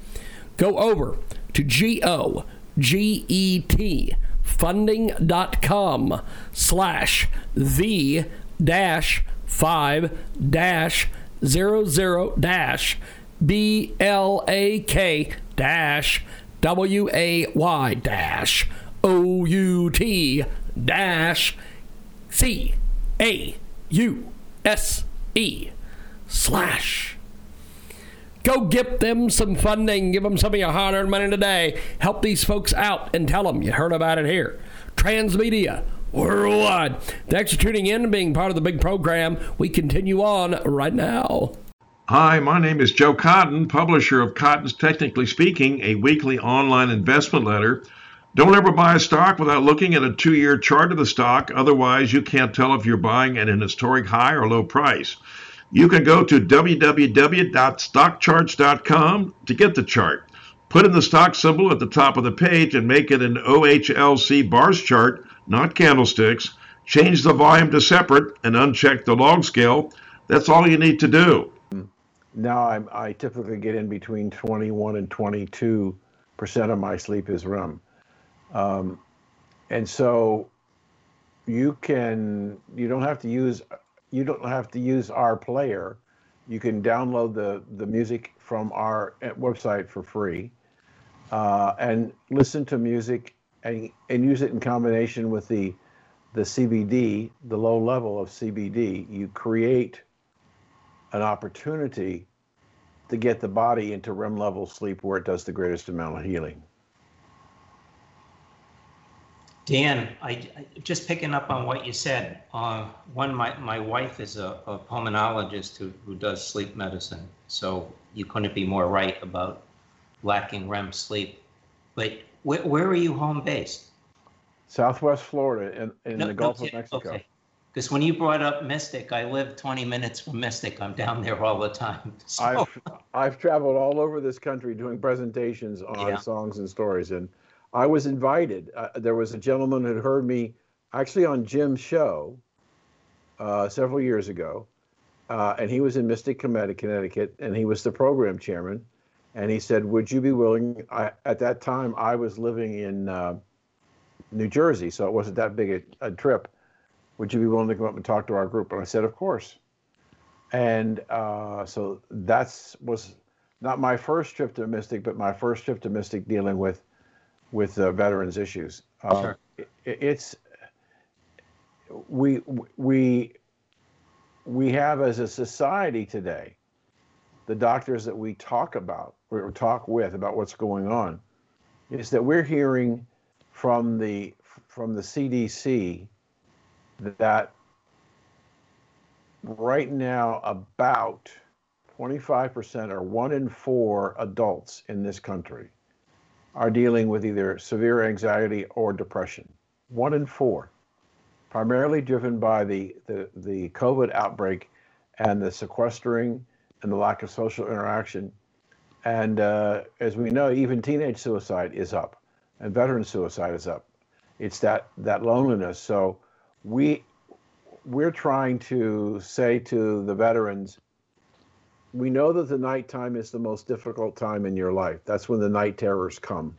Go over to G O G E T funding.com slash the dash five dash zero zero dash B L A K dash W A Y dash O U T dash C A U S E slash. Go get them some funding. Give them some of your hard earned money today. Help these folks out and tell them you heard about it here. Transmedia worldwide. Thanks for tuning in and being part of the big program. We continue on right now. Hi, my name is Joe Cotton, publisher of Cotton's Technically Speaking, a weekly online investment letter. Don't ever buy a stock without looking at a two year chart of the stock, otherwise, you can't tell if you're buying at an historic high or low price. You can go to www.stockcharts.com to get the chart. Put in the stock symbol at the top of the page and make it an OHLC bars chart, not candlesticks. Change the volume to separate and uncheck the log scale. That's all you need to do now I'm, I typically get in between 21 and 22 percent of my sleep is REM, um, and so you can you don't have to use you don't have to use our player. You can download the the music from our eh, website for free, uh, and listen to music and and use it in combination with the the CBD, the low level of CBD, you create an opportunity to get the body into REM level sleep where it does the greatest amount of healing. Dan, I, I- just picking up on what you said. Uh, one, my, my wife is a, a pulmonologist who, who does sleep medicine. So you couldn't be more right about lacking REM sleep. But where, where are you home based? Southwest Florida in, in No- the no, Gulf of Mexico. okay. Because when you brought up Mystic, I live 20 minutes from Mystic. I'm down there all the time. So, I've I've traveled all over this country doing presentations on Yeah. songs and stories, and I was invited. Uh, there was a gentleman who had heard me actually on Jim's show uh, several years ago, uh, and he was in Mystic, Connecticut, Connecticut, and he was the program chairman. And he said, "Would you be willing?" I, at that time, I was living in uh, New Jersey, so it wasn't that big a, a trip. Would you be willing to come up and talk to our group? And I said, "Of course." and uh, so that's was not my first trip to Mystic, but my first trip to Mystic dealing with with uh, veterans issues. Uh, Sure. it, it's we we we have as a society today the doctors that we talk about or talk with about what's going on is that we're hearing from the from the CDC that right now about 25% or one in four adults in this country are dealing with either severe anxiety or depression. One in four, primarily driven by the, the, the COVID outbreak and the sequestering and the lack of social interaction. And uh, as we know, even teenage suicide is up and veteran suicide is up. It's that, that loneliness. So we, we're trying to say to the veterans, we know that the nighttime is the most difficult time in your life. That's when the night terrors come.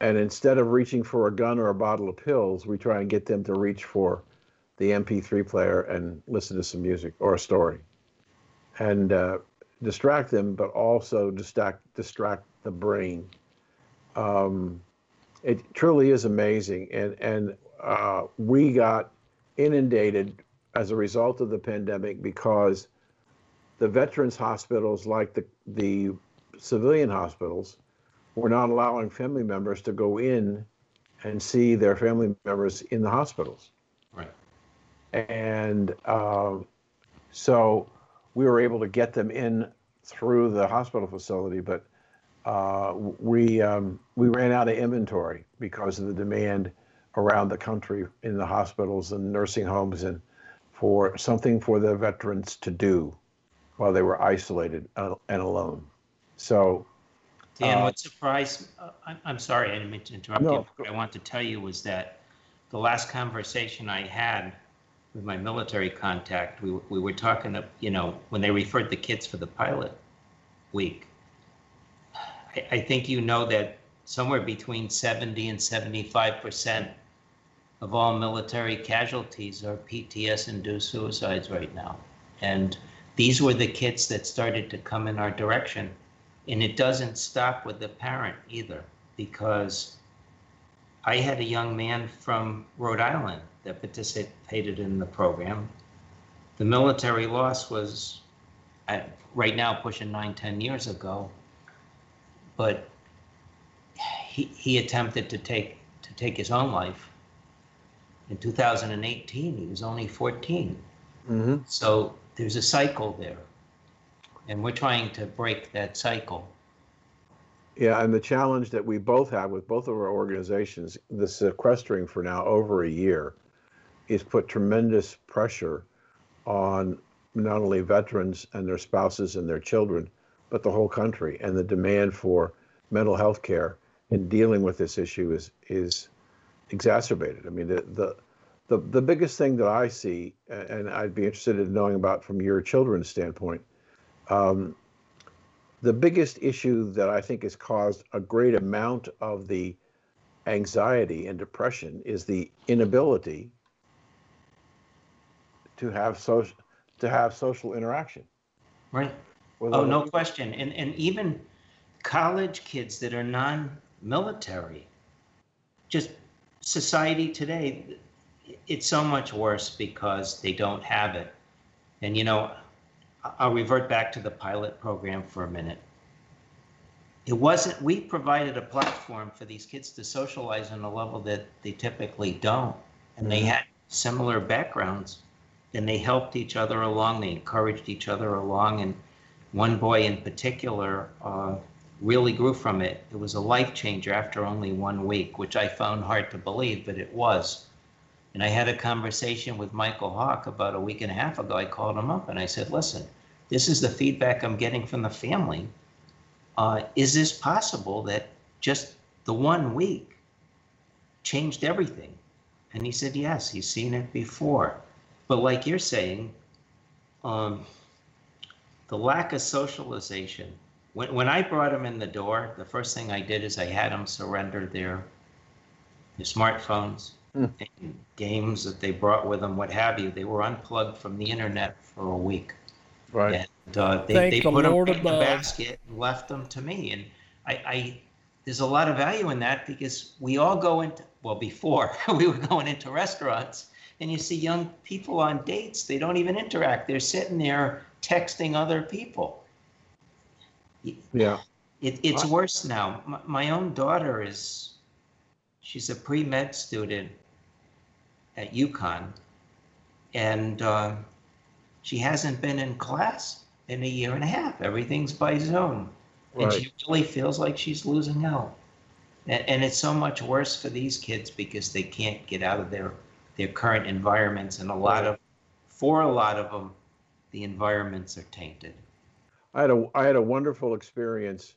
And instead of reaching for a gun or a bottle of pills, we try and get them to reach for the MP3 player and listen to some music or a story and uh, distract them, but also distract, distract the brain. Um, it truly is amazing. And, and uh, we got inundated as a result of the pandemic because the veterans hospitals, like the, the civilian hospitals, were not allowing family members to go in and see their family members in the hospitals. Right. And um, so we were able to get them in through the hospital facility, but uh, we um, we ran out of inventory because of the demand around the country in the hospitals and nursing homes and for something for the veterans to do while they were isolated and alone. So Dan, Uh, what surprised, uh, I'm, I'm sorry, I didn't mean to interrupt No, you. What I want to tell you was that the last conversation I had with my military contact, we, we were talking, you know, when they referred the kids for the pilot week. I, I think you know that somewhere between 70 and 75% of all military casualties are PTS-induced suicides right now. And these were the kids that started to come in our direction. And it doesn't stop with the parent either, because I had a young man from Rhode Island that participated in the program. The military loss was at, right now pushing nine, 10 years ago. But he, he attempted to take to take his own life. In 2018, he was only 14. mhm. So there's a cycle there. And we're trying to break that cycle. Yeah, and the challenge that we both have with both of our organizations, the sequestering for now over a year, is put tremendous pressure on not only veterans and their spouses and their children, but the whole country. And the demand for mental health care in dealing with this issue is is exacerbated. I mean, the the the, the biggest thing that I see, and I'd be interested in knowing about from your children's standpoint, um, the biggest issue that I think has caused a great amount of the anxiety and depression is the inability to have social to have social interaction. Right. Oh, no people. question. And, and even college kids that are non military just society today, it's so much worse because they don't have it. And, you know, I'll revert back to the pilot program for a minute. It wasn't, we provided a platform for these kids to socialize on a level that they typically don't. And they had similar backgrounds and they helped each other along. They encouraged each other along. And one boy in particular uh, really grew from it. It was a life changer after only one week, which I found hard to believe, but it was. And I had a conversation with Mykel Hawke about a week and a half ago. I called him up and I said, listen, this is the feedback I'm getting from the family. Uh, is this possible that just the one week changed everything? And he said, yes, he's seen it before. But like you're saying, um, the lack of socialization. When, when I brought them in the door, the first thing I did is I had them surrender their, their smartphones, mm. games that they brought with them, what have you. They were unplugged from the internet for a week. Right. And uh, they, they the put Lord them in the basket and left them to me. And I, I, there's a lot of value in that because we all go into, well, before we were going into restaurants and you see young people on dates, they don't even interact. They're sitting there texting other people. Yeah. It, it's worse now. My, my own daughter is, she's a pre med student at UConn, and uh, she hasn't been in class in a year and a half. Everything's by Zoom. Right. And she really feels like she's losing out. And, and it's so much worse for these kids because they can't get out of their, their current environments. And a lot of, for a lot of them, the environments are tainted. I had a I had a wonderful experience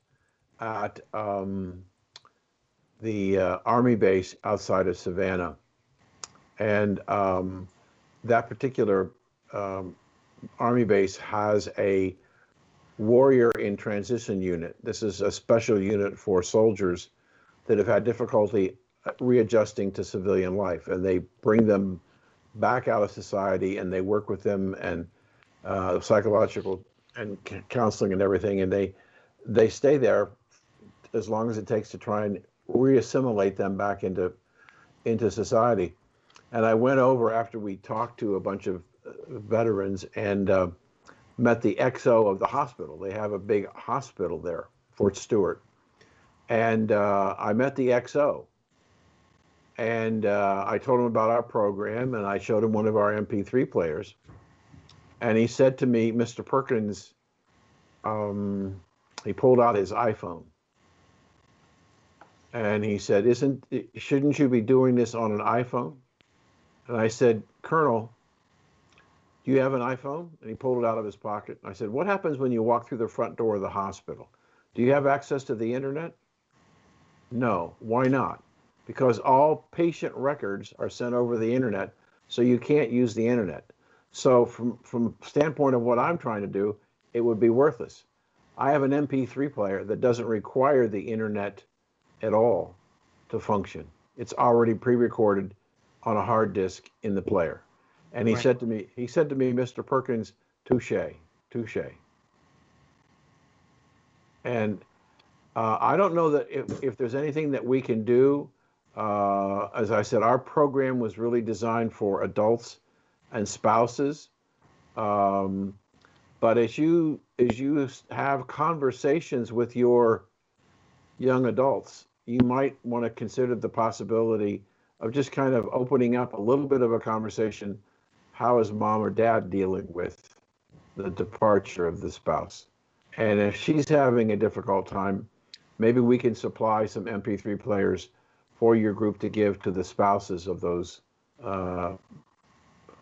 at um, the uh, army base outside of Savannah, and um, that particular um, army base has a warrior in transition unit. This is a special unit for soldiers that have had difficulty readjusting to civilian life, and they bring them back out of society and they work with them and uh, psychological and counseling and everything, and they they stay there as long as it takes to try and reassimilate them back into into society. And I went over after we talked to a bunch of uh, veterans and uh, met the XO of the hospital. They have a big hospital there, Fort Stewart, and uh, I met the XO. And uh, I told him about our program, and I showed him one of our MP3 players and he said to me, Mr. Perkins, um, he pulled out his iPhone, and he said, "Isn't shouldn't you be doing this on an iPhone?" And I said, "Colonel, do you have an iPhone?" And he pulled it out of his pocket. I said, "What happens when you walk through the front door of the hospital? Do you have access to the internet?" No. Why not? Because all patient records are sent over the internet, so you can't use the internet. So from from standpoint of what I'm trying to do, it would be worthless. I have an MP3 player that doesn't require the internet at all to function. It's already pre-recorded on a hard disk in the player. And he right. said to me, he said to me, Mr. Perkins, touche, touche. And uh, I don't know that if, if there's anything that we can do. Uh, as I said, our program was really designed for adults and spouses. Um, but as you as you have conversations with your young adults, you might want to consider the possibility of just kind of opening up a little bit of a conversation. How is mom or dad dealing with the departure of the spouse? And if she's having a difficult time, maybe we can supply some MP3 players for your group to give to the spouses of those uh,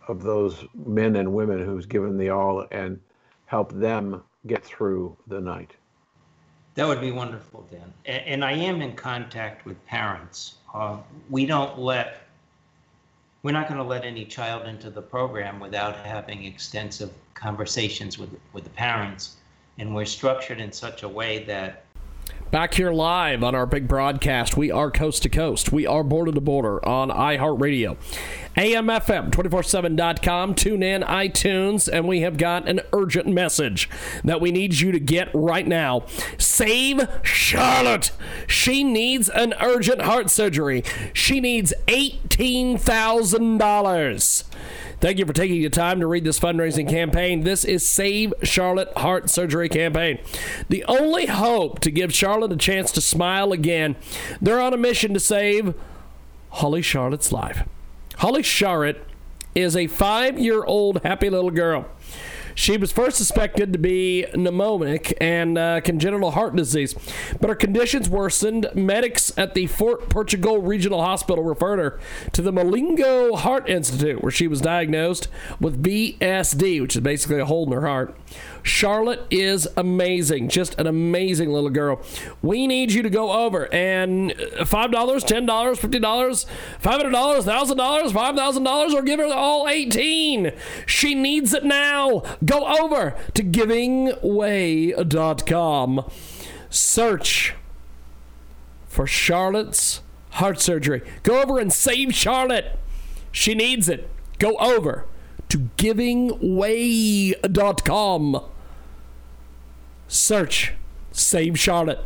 of those men and women who's given the all and help them get through the night. That would be wonderful, Dan. And, I am in contact with parents. Uh, we don't let, we're not going to let any child into the program without having extensive conversations with, with the parents. And we're structured in such a way that Back here live on our big broadcast. We are coast to coast. We are border to border on iHeartRadio. AMFM247.com. Tune in, iTunes, and we have got an urgent message that we need you to get right now. Save Charlotte. She needs an urgent heart surgery. She needs $18,000. Thank you for taking the time to read this fundraising campaign. This is Save Charlotte Heart Surgery Campaign. The only hope to give Charlotte a chance to smile again. They're on a mission to save Holly Charlotte's life. Holly Charlotte is a five year old happy little girl. She was first suspected to be pneumonic and uh, congenital heart disease, but her conditions worsened. Medics at the Fort Portal Regional Hospital referred her to the Mulago Heart Institute, where she was diagnosed with VSD, which is basically a hole in her heart. Charlotte is amazing, just an amazing little girl. We need you to go over and uh, $5, $10, $50, $500, $1,000, $5,000, or give her all 18. She needs it now. Go over to givingway.com. Search for Charlotte's heart surgery. Go over and save Charlotte. She needs it. Go over to givingway.com. Search Save Charlotte.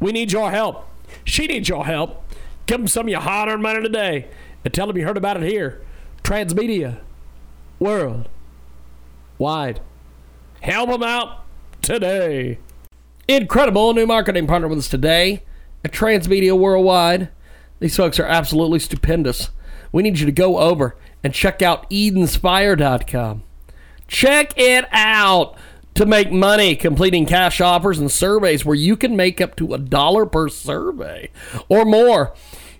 We need your help. She needs your help. Give them some of your hard earned money today and tell them you heard about it here. Transmedia World Wide. Help them out today. Incredible new marketing partner with us today at Transmedia Worldwide. These folks are absolutely stupendous. We need you to go over and check out EdenSpire.com. Check it out to make money completing cash offers and surveys where you can make up to a dollar per survey or more.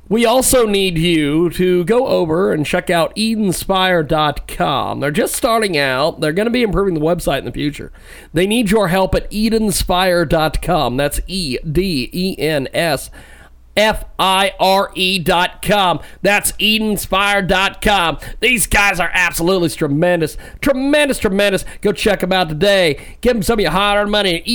We also need you to go over and check out Edenspire.com. They're just starting out. They're going to be improving the website in the future. They need your help at Edenspire.com. That's E D E N S F I R E dot com. That's dot com. These guys are absolutely tremendous. Tremendous, tremendous. Go check them out today. Give them some of your hard earned money at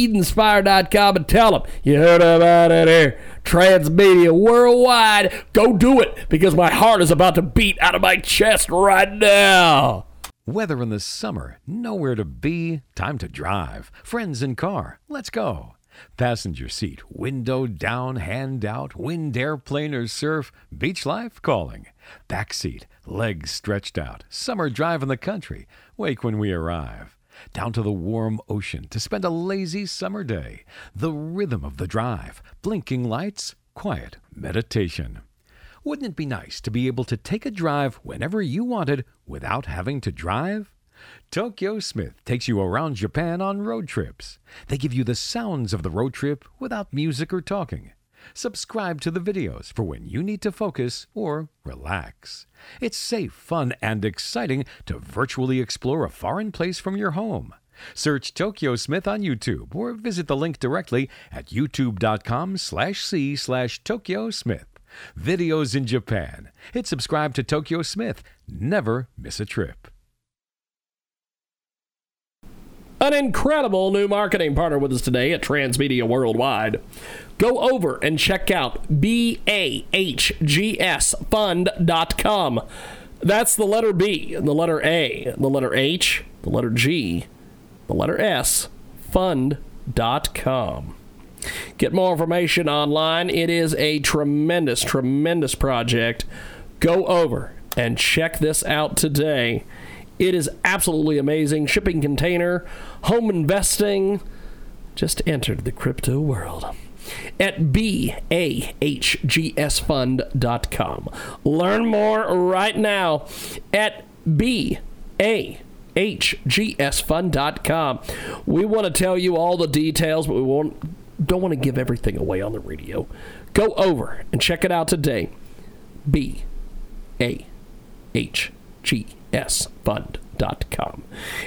dot com and tell them you heard about it here. Transmedia Worldwide. Go do it because my heart is about to beat out of my chest right now. Weather in the summer, nowhere to be, time to drive. Friends in car, let's go. Passenger seat, window down, hand out, wind airplane or surf, beach life calling. Back seat, legs stretched out, summer drive in the country, wake when we arrive. Down to the warm ocean to spend a lazy summer day. The rhythm of the drive, blinking lights, quiet meditation. Wouldn't it be nice to be able to take a drive whenever you wanted without having to drive? Tokyo Smith takes you around Japan on road trips. They give you the sounds of the road trip without music or talking. Subscribe to the videos for when you need to focus or relax. It's safe, fun, and exciting to virtually explore a foreign place from your home. Search Tokyo Smith on YouTube or visit the link directly at youtube.com slash c slash Tokyo Smith. Videos in Japan. Hit subscribe to Tokyo Smith. Never miss a trip. An incredible new marketing partner with us today at Transmedia Worldwide. Go over and check out BAHGSFund.com. That's the letter B, the letter A, the letter H, the letter G, the letter S, fund.com. Get more information online. It is a tremendous, tremendous project. Go over and check this out today. It is absolutely amazing. Shipping container, home investing. Just entered the crypto world at bahgsfund.com. Learn more right now at bahgsfund.com. We want to tell you all the details, but we won't, don't want to give everything away on the radio. Go over and check it out today. B A H G sfund.com.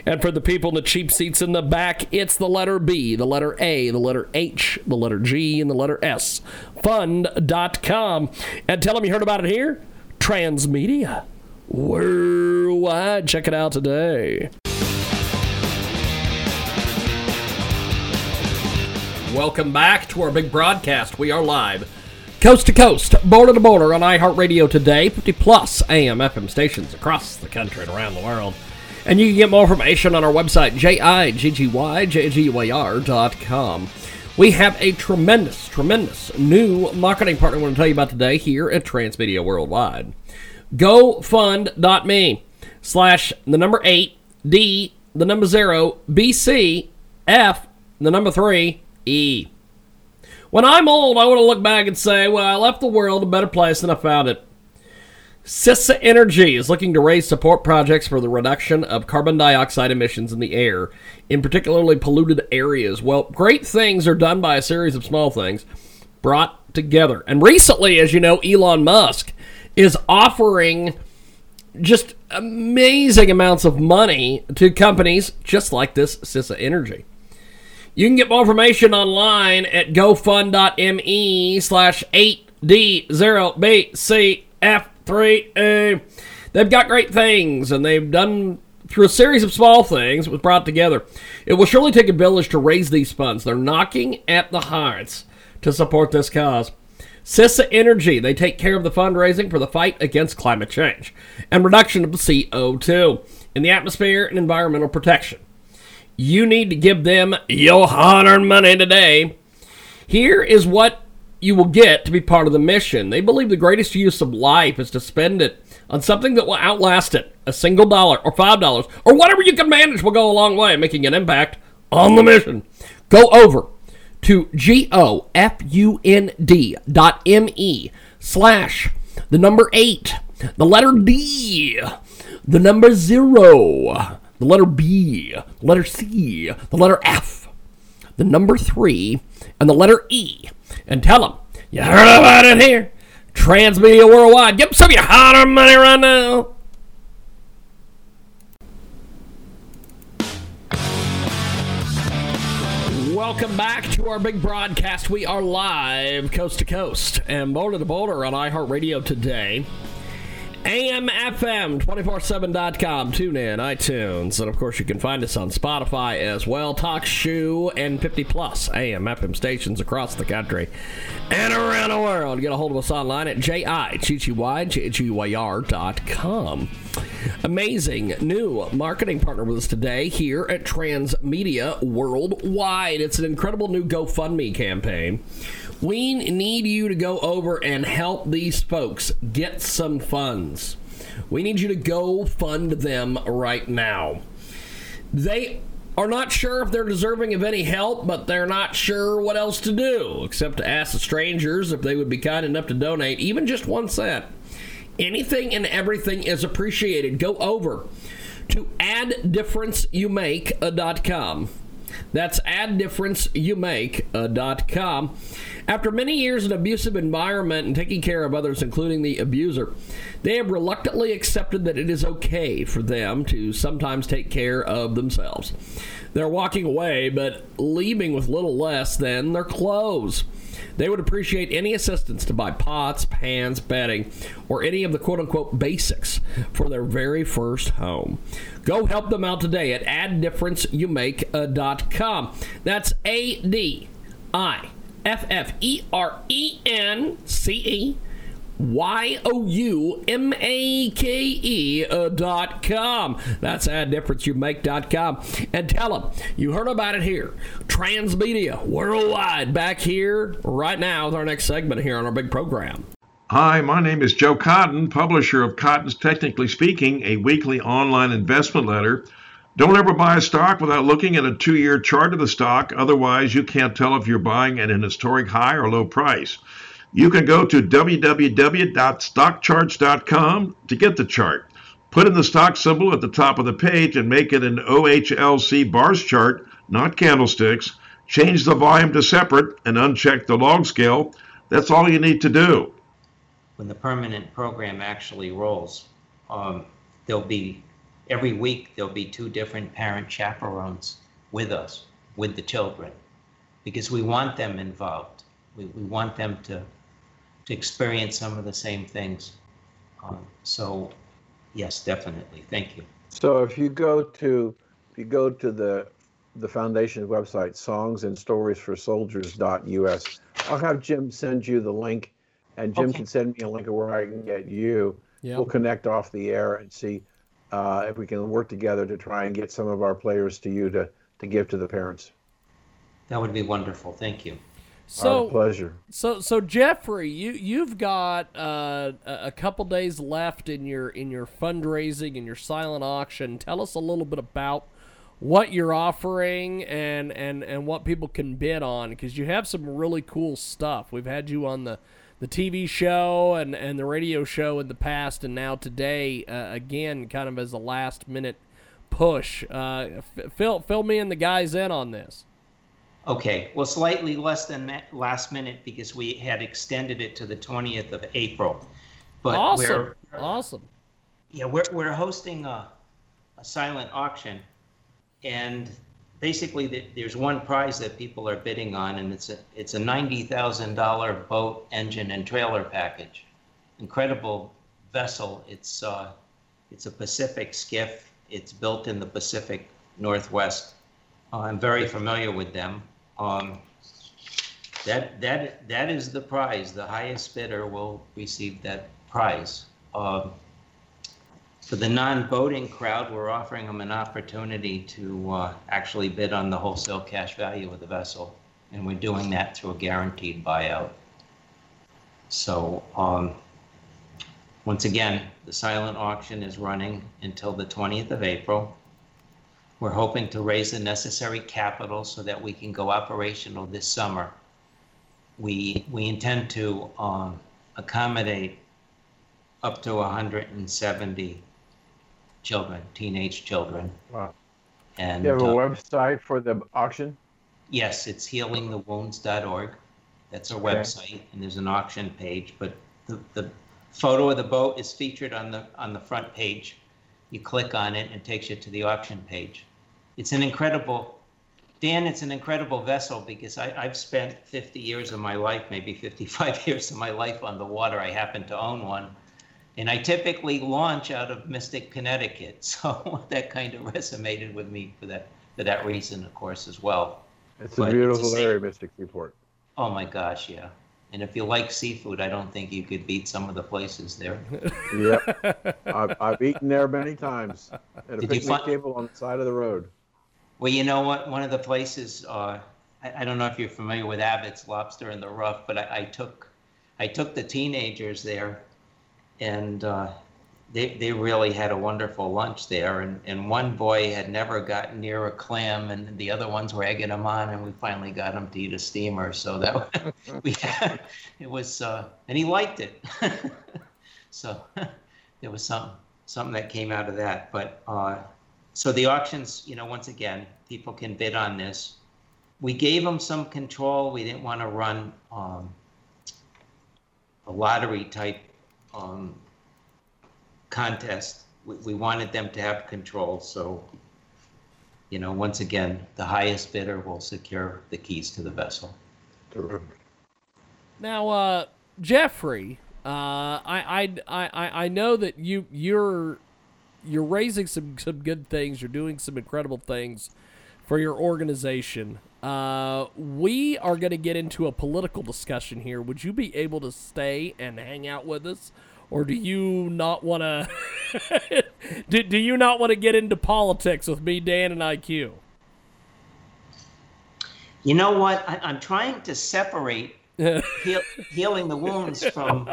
And for the people in the cheap seats in the back, it's the letter B, the letter A, the letter H, the letter G, and the letter S. Fund.com. And tell them you heard about it here. Transmedia. Worldwide. Check it out today. Welcome back to our big broadcast. We are live, coast to coast, border to border on iHeartRadio today, 50 plus AM FM stations across the country and around the world. And you can get more information on our website, J-I-G-G-Y-J-G-Y-R.com. We have a tremendous, tremendous new marketing partner I want to tell you about today here at Transmedia Worldwide. GoFund.me slash the number 8, D, the number 0, BC, F, the number 3, E. When I'm old, I want to look back and say, well, I left the world a better place than I found it. CISA Energy is looking to raise support projects for the reduction of carbon dioxide emissions in the air in particularly polluted areas. Well, great things are done by a series of small things brought together. And recently, as you know, Elon Musk is offering just amazing amounts of money to companies just like this CISA Energy. You can get more information online at gofund.me slash 8D0BCF3A. Eh, they've got great things, and they've done through a series of small things It was brought together. It will surely take a village to raise these funds. They're knocking at the hearts to support this cause. CISA Energy, they take care of the fundraising for the fight against climate change and reduction of the CO2 in the atmosphere and environmental protection. You need to give them your hard earned money today. Here is what you will get to be part of the mission. They believe the greatest use of life is to spend it on something that will outlast it. A single dollar or five dollars or whatever you can manage will go a long way, in making an impact on the mission. Go over to G-O-F-U-N-D dot M-E slash the number eight, the letter D, the number zero, the letter B, the letter C, the letter F, the number three, and the letter E, and tell them you heard about it here. Transmedia Worldwide. Give some of your hard money right now. Welcome back to our big broadcast. We are live coast to coast and border to border on iHeartRadio today. AMFM247.com, tune in, iTunes, and of course you can find us on Spotify as well. TalkShoe and 50 plus AMFM stations across the country and around the world. Get a hold of us online at com. Amazing new marketing partner with us today here at Transmedia Worldwide. It's an incredible new GoFundMe campaign we need you to go over and help these folks get some funds. We need you to go fund them right now. They are not sure if they're deserving of any help, but they're not sure what else to do except to ask the strangers if they would be kind enough to donate even just one cent. Anything and everything is appreciated. Go over to adifferenceyouMake.com. That's adifferenceyouMake.com. Uh, After many years in abusive environment and taking care of others, including the abuser, they have reluctantly accepted that it is okay for them to sometimes take care of themselves. They're walking away, but leaving with little less than their clothes. They would appreciate any assistance to buy pots, pans, bedding, or any of the quote unquote basics for their very first home. Go help them out today at adifferenceyouMake.com. That's A D I F F E R E N C E Y O U M A K E uh, dot com. That's how difference you make dot com. And tell them you heard about it here. Transmedia worldwide back here right now with our next segment here on our big program. Hi, my name is Joe Cotton, publisher of Cotton's Technically Speaking, a weekly online investment letter. Don't ever buy a stock without looking at a two year chart of the stock. Otherwise, you can't tell if you're buying at an historic high or low price. You can go to www.stockcharts.com to get the chart. Put in the stock symbol at the top of the page and make it an OHLC bars chart, not candlesticks. Change the volume to separate and uncheck the log scale. That's all you need to do. When the permanent program actually rolls, um, there'll be every week there'll be two different parent chaperones with us, with the children, because we want them involved. We, we want them to, to experience some of the same things. Um, so, yes, definitely. Thank you. So if you go to if you go to the the foundation's website, songsandstoriesforsoldiers.us. I'll have Jim send you the link, and Jim Okay. can send me a link of where I can get you. Yeah. We'll connect off the air and see uh, if we can work together to try and get some of our players to you to, to give to the parents. That would be wonderful. Thank you. Our So pleasure. So so Jeffrey, you you've got uh, a a couple days left in your in your fundraising and your silent auction. Tell us a little bit about what you're offering and and and what people can bid on because you have some really cool stuff. We've had you on the the TV show and and the radio show in the past, and now today uh, again, kind of as a last minute push. Uh, f- fill fill me and the guys in on this. Okay, well, slightly less than last minute because we had extended it to the 20th of April. But Awesome, we're, awesome. yeah, we're, we're hosting a, a silent auction. And basically, the, there's one prize that people are bidding on, and it's a, it's a $90,000 boat, engine, and trailer package. Incredible vessel. It's, uh, it's a Pacific skiff. It's built in the Pacific Northwest. Uh, I'm very familiar with them. Um, that that that is the prize. The highest bidder will receive that prize. Um, for the non-voting crowd, we're offering them an opportunity to uh, actually bid on the wholesale cash value of the vessel, and we're doing that through a guaranteed buyout. So, um, once again, the silent auction is running until the 20th of April. We're hoping to raise the necessary capital so that we can go operational this summer. We, we intend to um, accommodate up to 170 children, teenage children. Wow. And You have a uh, website for the auction? yes, it's healingthewounds.org. That's our Okay. website, and there's an auction page. But the, the photo of the boat is featured on the on the front page. You click on it, and it takes you to the auction page. It's an incredible, Dan. It's an incredible vessel because I, I've spent 50 years of my life, maybe 55 years of my life on the water. I happen to own one, and I typically launch out of Mystic, Connecticut. So that kind of resonated with me for that for that reason, of course, as well. It's But a beautiful the same- area, Mystic Seaport. Oh my gosh, yeah. And if you like seafood, I don't think you could beat some of the places there. Yep. I've, I've eaten there many times at a Did picnic find- table on the side of the road. Well, you know what? One of the places, uh, I, I don't know if you're familiar with Abbott's Lobster in the Rough, but I, I took, I took the teenagers there, and uh, they they really had a wonderful lunch there. And and one boy had never gotten near a clam, and the other ones were egging him on, and we finally got him to eat a steamer. So that we, it was, uh, and he liked it. so there was some something that came out of that, but. So the auctions, you know, once again, people can bid on this. We gave them some control. We didn't want to run um, a lottery type um, contest. We, we wanted them to have control. So, you know, once again, the highest bidder will secure the keys to the vessel. Terrific. Now, uh, Jeffrey, uh, I, I, I, I know that you you're you're raising some some good things. You're doing some incredible things for your organization. Uh, we are going to get into a political discussion here. Would you be able to stay and hang out with us, or do you not want to? do, do you not want to get into politics with me, Dan, and IQ? You know what? I, I'm trying to separate heal, healing the wounds from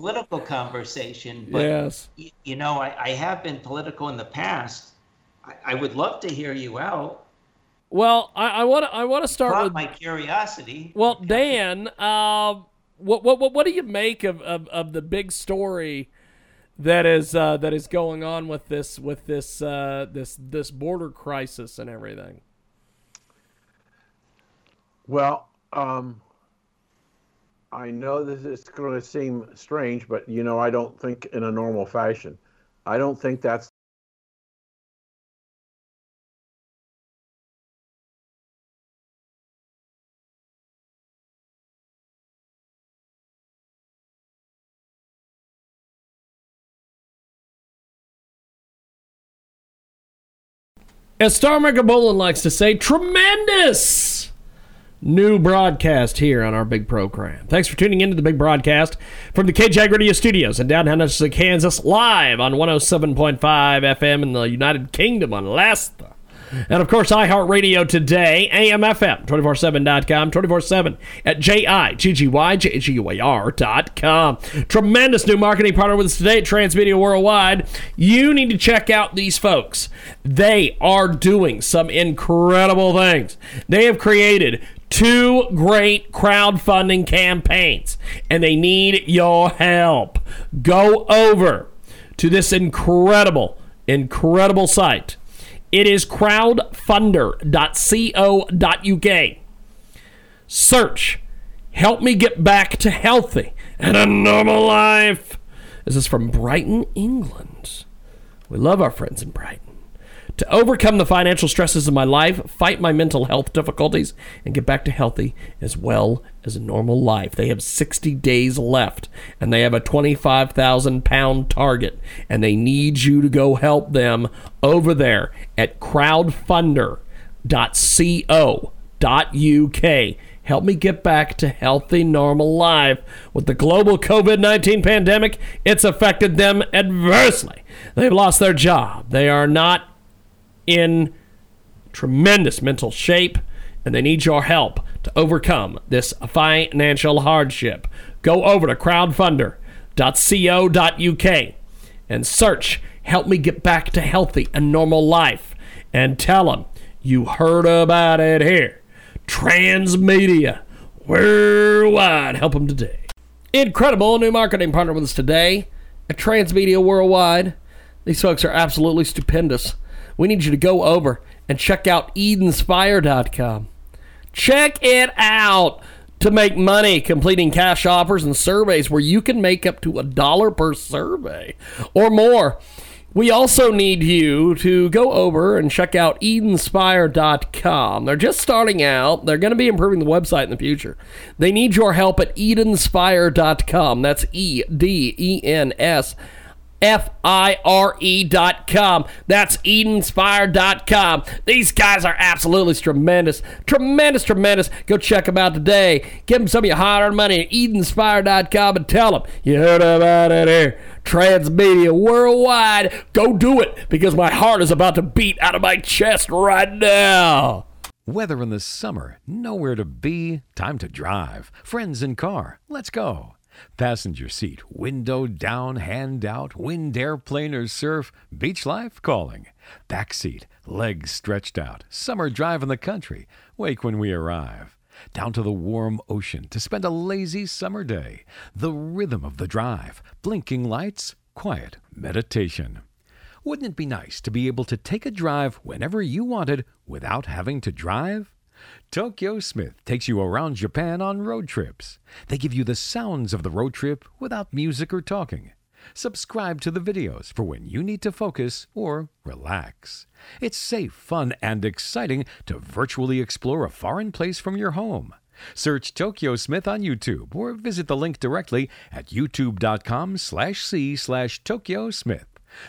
political conversation, but yes. y- you know, I, I have been political in the past. I, I would love to hear you out. Well, I want to I want to start with my curiosity. Well, Dan, um, what what what what do you make of, of, of the big story that is uh, that is going on with this with this uh, this this border crisis and everything? Well, um, I know this is going to seem strange, but you know, I don't think in a normal fashion. I don't think that's As Star Maker Bolin likes to say, tremendous new broadcast here on our big program. Thanks for tuning into the big broadcast from the KJAG Radio Studios in downtown Nashville, Kansas, live on 107.5 FM in the United Kingdom on Last and of course, iHeartRadio today, AMFM, 247.com, 24-7 at J-I-G-G-Y-J-G-U-A-R.com. Tremendous new marketing partner with us today at Transmedia Worldwide. You need to check out these folks. They are doing some incredible things. They have created two great crowdfunding campaigns, and they need your help. Go over to this incredible, incredible site it is crowdfunder.co.uk. Search Help Me Get Back to Healthy and a Normal Life. This is from Brighton, England. We love our friends in Brighton to overcome the financial stresses of my life, fight my mental health difficulties, and get back to healthy as well as a normal life. They have 60 days left, and they have a 25,000 pound target, and they need you to go help them over there at crowdfunder.co.uk. Help me get back to healthy, normal life. With the global COVID 19 pandemic, it's affected them adversely. They've lost their job. They are not in tremendous mental shape and they need your help to overcome this financial hardship. Go over to crowdfunder.co.uk and search Help Me Get Back to Healthy and Normal Life and tell them you heard about it here. Transmedia Worldwide. Help them today. Incredible new marketing partner with us today at Transmedia Worldwide. These folks are absolutely stupendous we need you to go over and check out EdenSpire.com. Check it out to make money completing cash offers and surveys where you can make up to a dollar per survey or more. We also need you to go over and check out EdenSpire.com. They're just starting out. They're going to be improving the website in the future. They need your help at EdenSpire.com. That's E D E N S F I R E dot com. That's dot com. These guys are absolutely tremendous. Tremendous, tremendous. Go check them out today. Give them some of your hard earned money at Edenspire dot com and tell them you heard about it here. Transmedia worldwide. Go do it because my heart is about to beat out of my chest right now. Weather in the summer, nowhere to be, time to drive. Friends in car, let's go. Passenger seat, window down, hand out, wind airplane or surf, beach life calling. Back seat, legs stretched out, summer drive in the country, wake when we arrive. Down to the warm ocean to spend a lazy summer day. The rhythm of the drive, blinking lights, quiet meditation. Wouldn't it be nice to be able to take a drive whenever you wanted without having to drive? Tokyo Smith takes you around Japan on road trips. They give you the sounds of the road trip without music or talking. Subscribe to the videos for when you need to focus or relax. It's safe, fun, and exciting to virtually explore a foreign place from your home. Search Tokyo Smith on YouTube or visit the link directly at youtube.com slash c slash Tokyo Smith.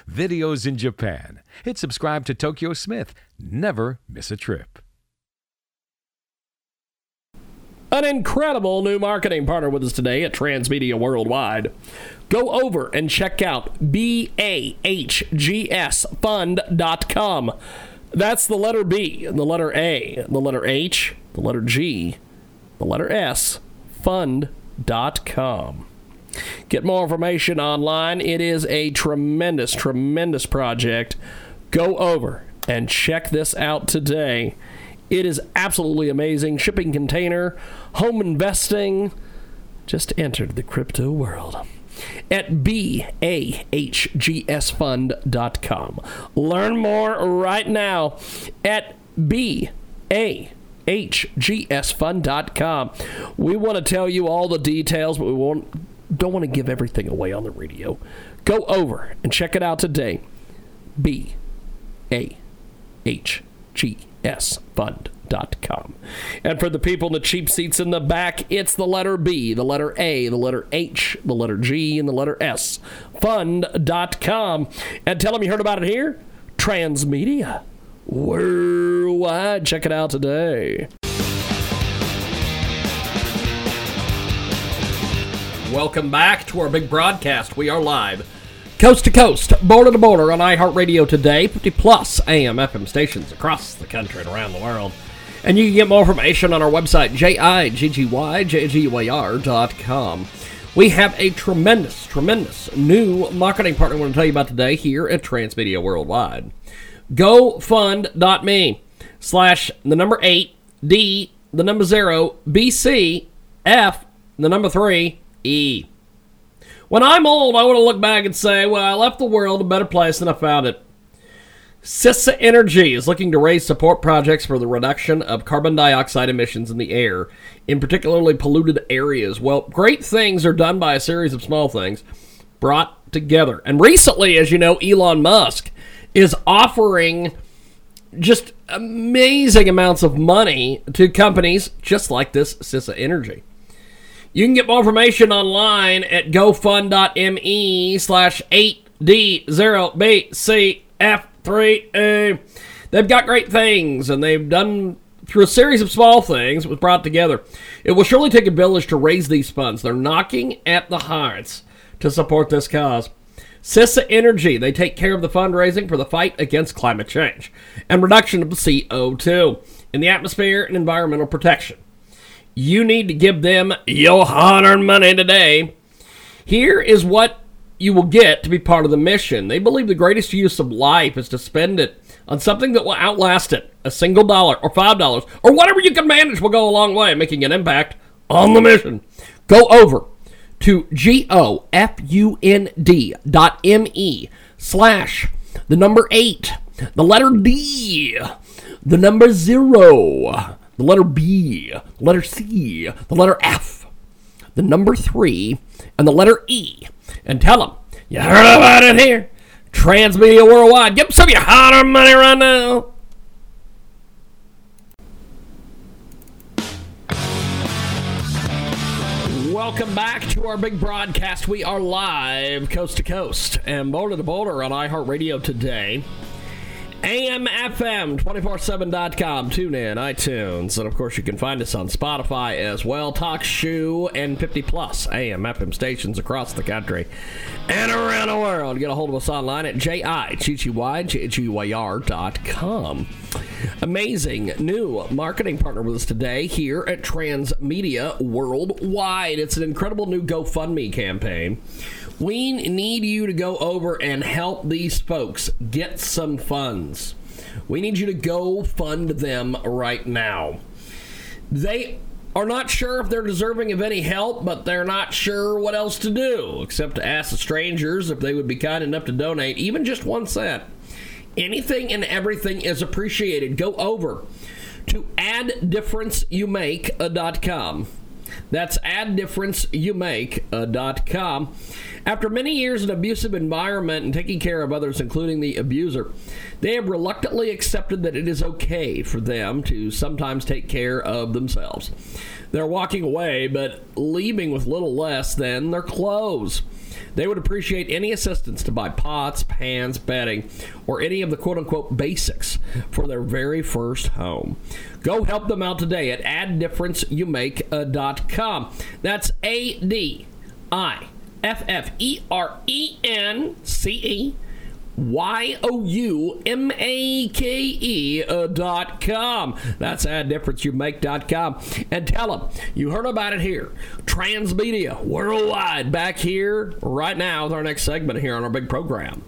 Videos in Japan. Hit subscribe to Tokyo Smith. Never miss a trip. An incredible new marketing partner with us today at Transmedia Worldwide. Go over and check out BAHGSFund.com. That's the letter B, the letter A, the letter H, the letter G, the letter S, fund.com. Get more information online. It is a tremendous, tremendous project. Go over and check this out today. It is absolutely amazing. Shipping container, home investing. Just entered the crypto world at bahgsfund.com. Learn more right now at bahgsfund.com. We want to tell you all the details, but we won't, don't want to give everything away on the radio. Go over and check it out today. B A H G sfund.com. And for the people in the cheap seats in the back, it's the letter B, the letter A, the letter H, the letter G, and the letter S. Fund.com. And tell them you heard about it here. Transmedia worldwide. Check it out today. Welcome back to our big broadcast. We are live, coast to coast, border to border on iHeartRadio today, 50 plus AM FM stations across the country and around the world. And you can get more information on our website, jiggyjaguar.com. We have a tremendous, tremendous new marketing partner I want to tell you about today here at Transmedia Worldwide. GoFund.me slash the number 8, D, the number 0, BC, F, the number 3, E. When I'm old, I want to look back and say, well, I left the world a better place than I found it. CISA Energy is looking to raise support projects for the reduction of carbon dioxide emissions in the air in particularly polluted areas. Well, great things are done by a series of small things brought together. And recently, as you know, Elon Musk is offering just amazing amounts of money to companies just like this CISA Energy. You can get more information online at gofund.me slash 8D0BCF3A. They've got great things, and they've done through a series of small things it was brought together. It will surely take a village to raise these funds. They're knocking at the hearts to support this cause. CISA Energy, they take care of the fundraising for the fight against climate change and reduction of the CO2 in the atmosphere and environmental protection. You need to give them your hard earned money today. Here is what you will get to be part of the mission. They believe the greatest use of life is to spend it on something that will outlast it. A single dollar or five dollars or whatever you can manage will go a long way, in making an impact on the mission. Go over to G-O-F-U-N-D dot M-E slash the number eight, the letter D, the number zero, the letter B, the letter C, the letter F, the number three, and the letter E, and tell them you heard about it here. Transmedia Worldwide. Give them some of your hard money right now. Welcome back to our big broadcast. We are live coast to coast and border to Boulder on iHeartRadio today. AMFM247.com, tune in, iTunes, and of course you can find us on Spotify as well. TalkShoe and 50 plus AM FM stations across the country and around the world. Get a hold of us online at com. Amazing new marketing partner with us today here at Transmedia Worldwide. It's an incredible new GoFundMe campaign we need you to go over and help these folks get some funds. We need you to go fund them right now. They are not sure if they're deserving of any help, but they're not sure what else to do except to ask the strangers if they would be kind enough to donate even just one cent. Anything and everything is appreciated. Go over to adifferenceyouMake.com. That's adifferenceyouMake.com. Uh, After many years in abusive environment and taking care of others, including the abuser, they have reluctantly accepted that it is okay for them to sometimes take care of themselves. They're walking away, but leaving with little less than their clothes. They would appreciate any assistance to buy pots, pans, bedding, or any of the quote unquote basics for their very first home. Go help them out today at adifferenceyouMake.com. That's A D I F F E R E N C E Y O U M A K E uh, dot com. That's a difference you make dot com. And tell them you heard about it here. Transmedia worldwide back here right now with our next segment here on our big program.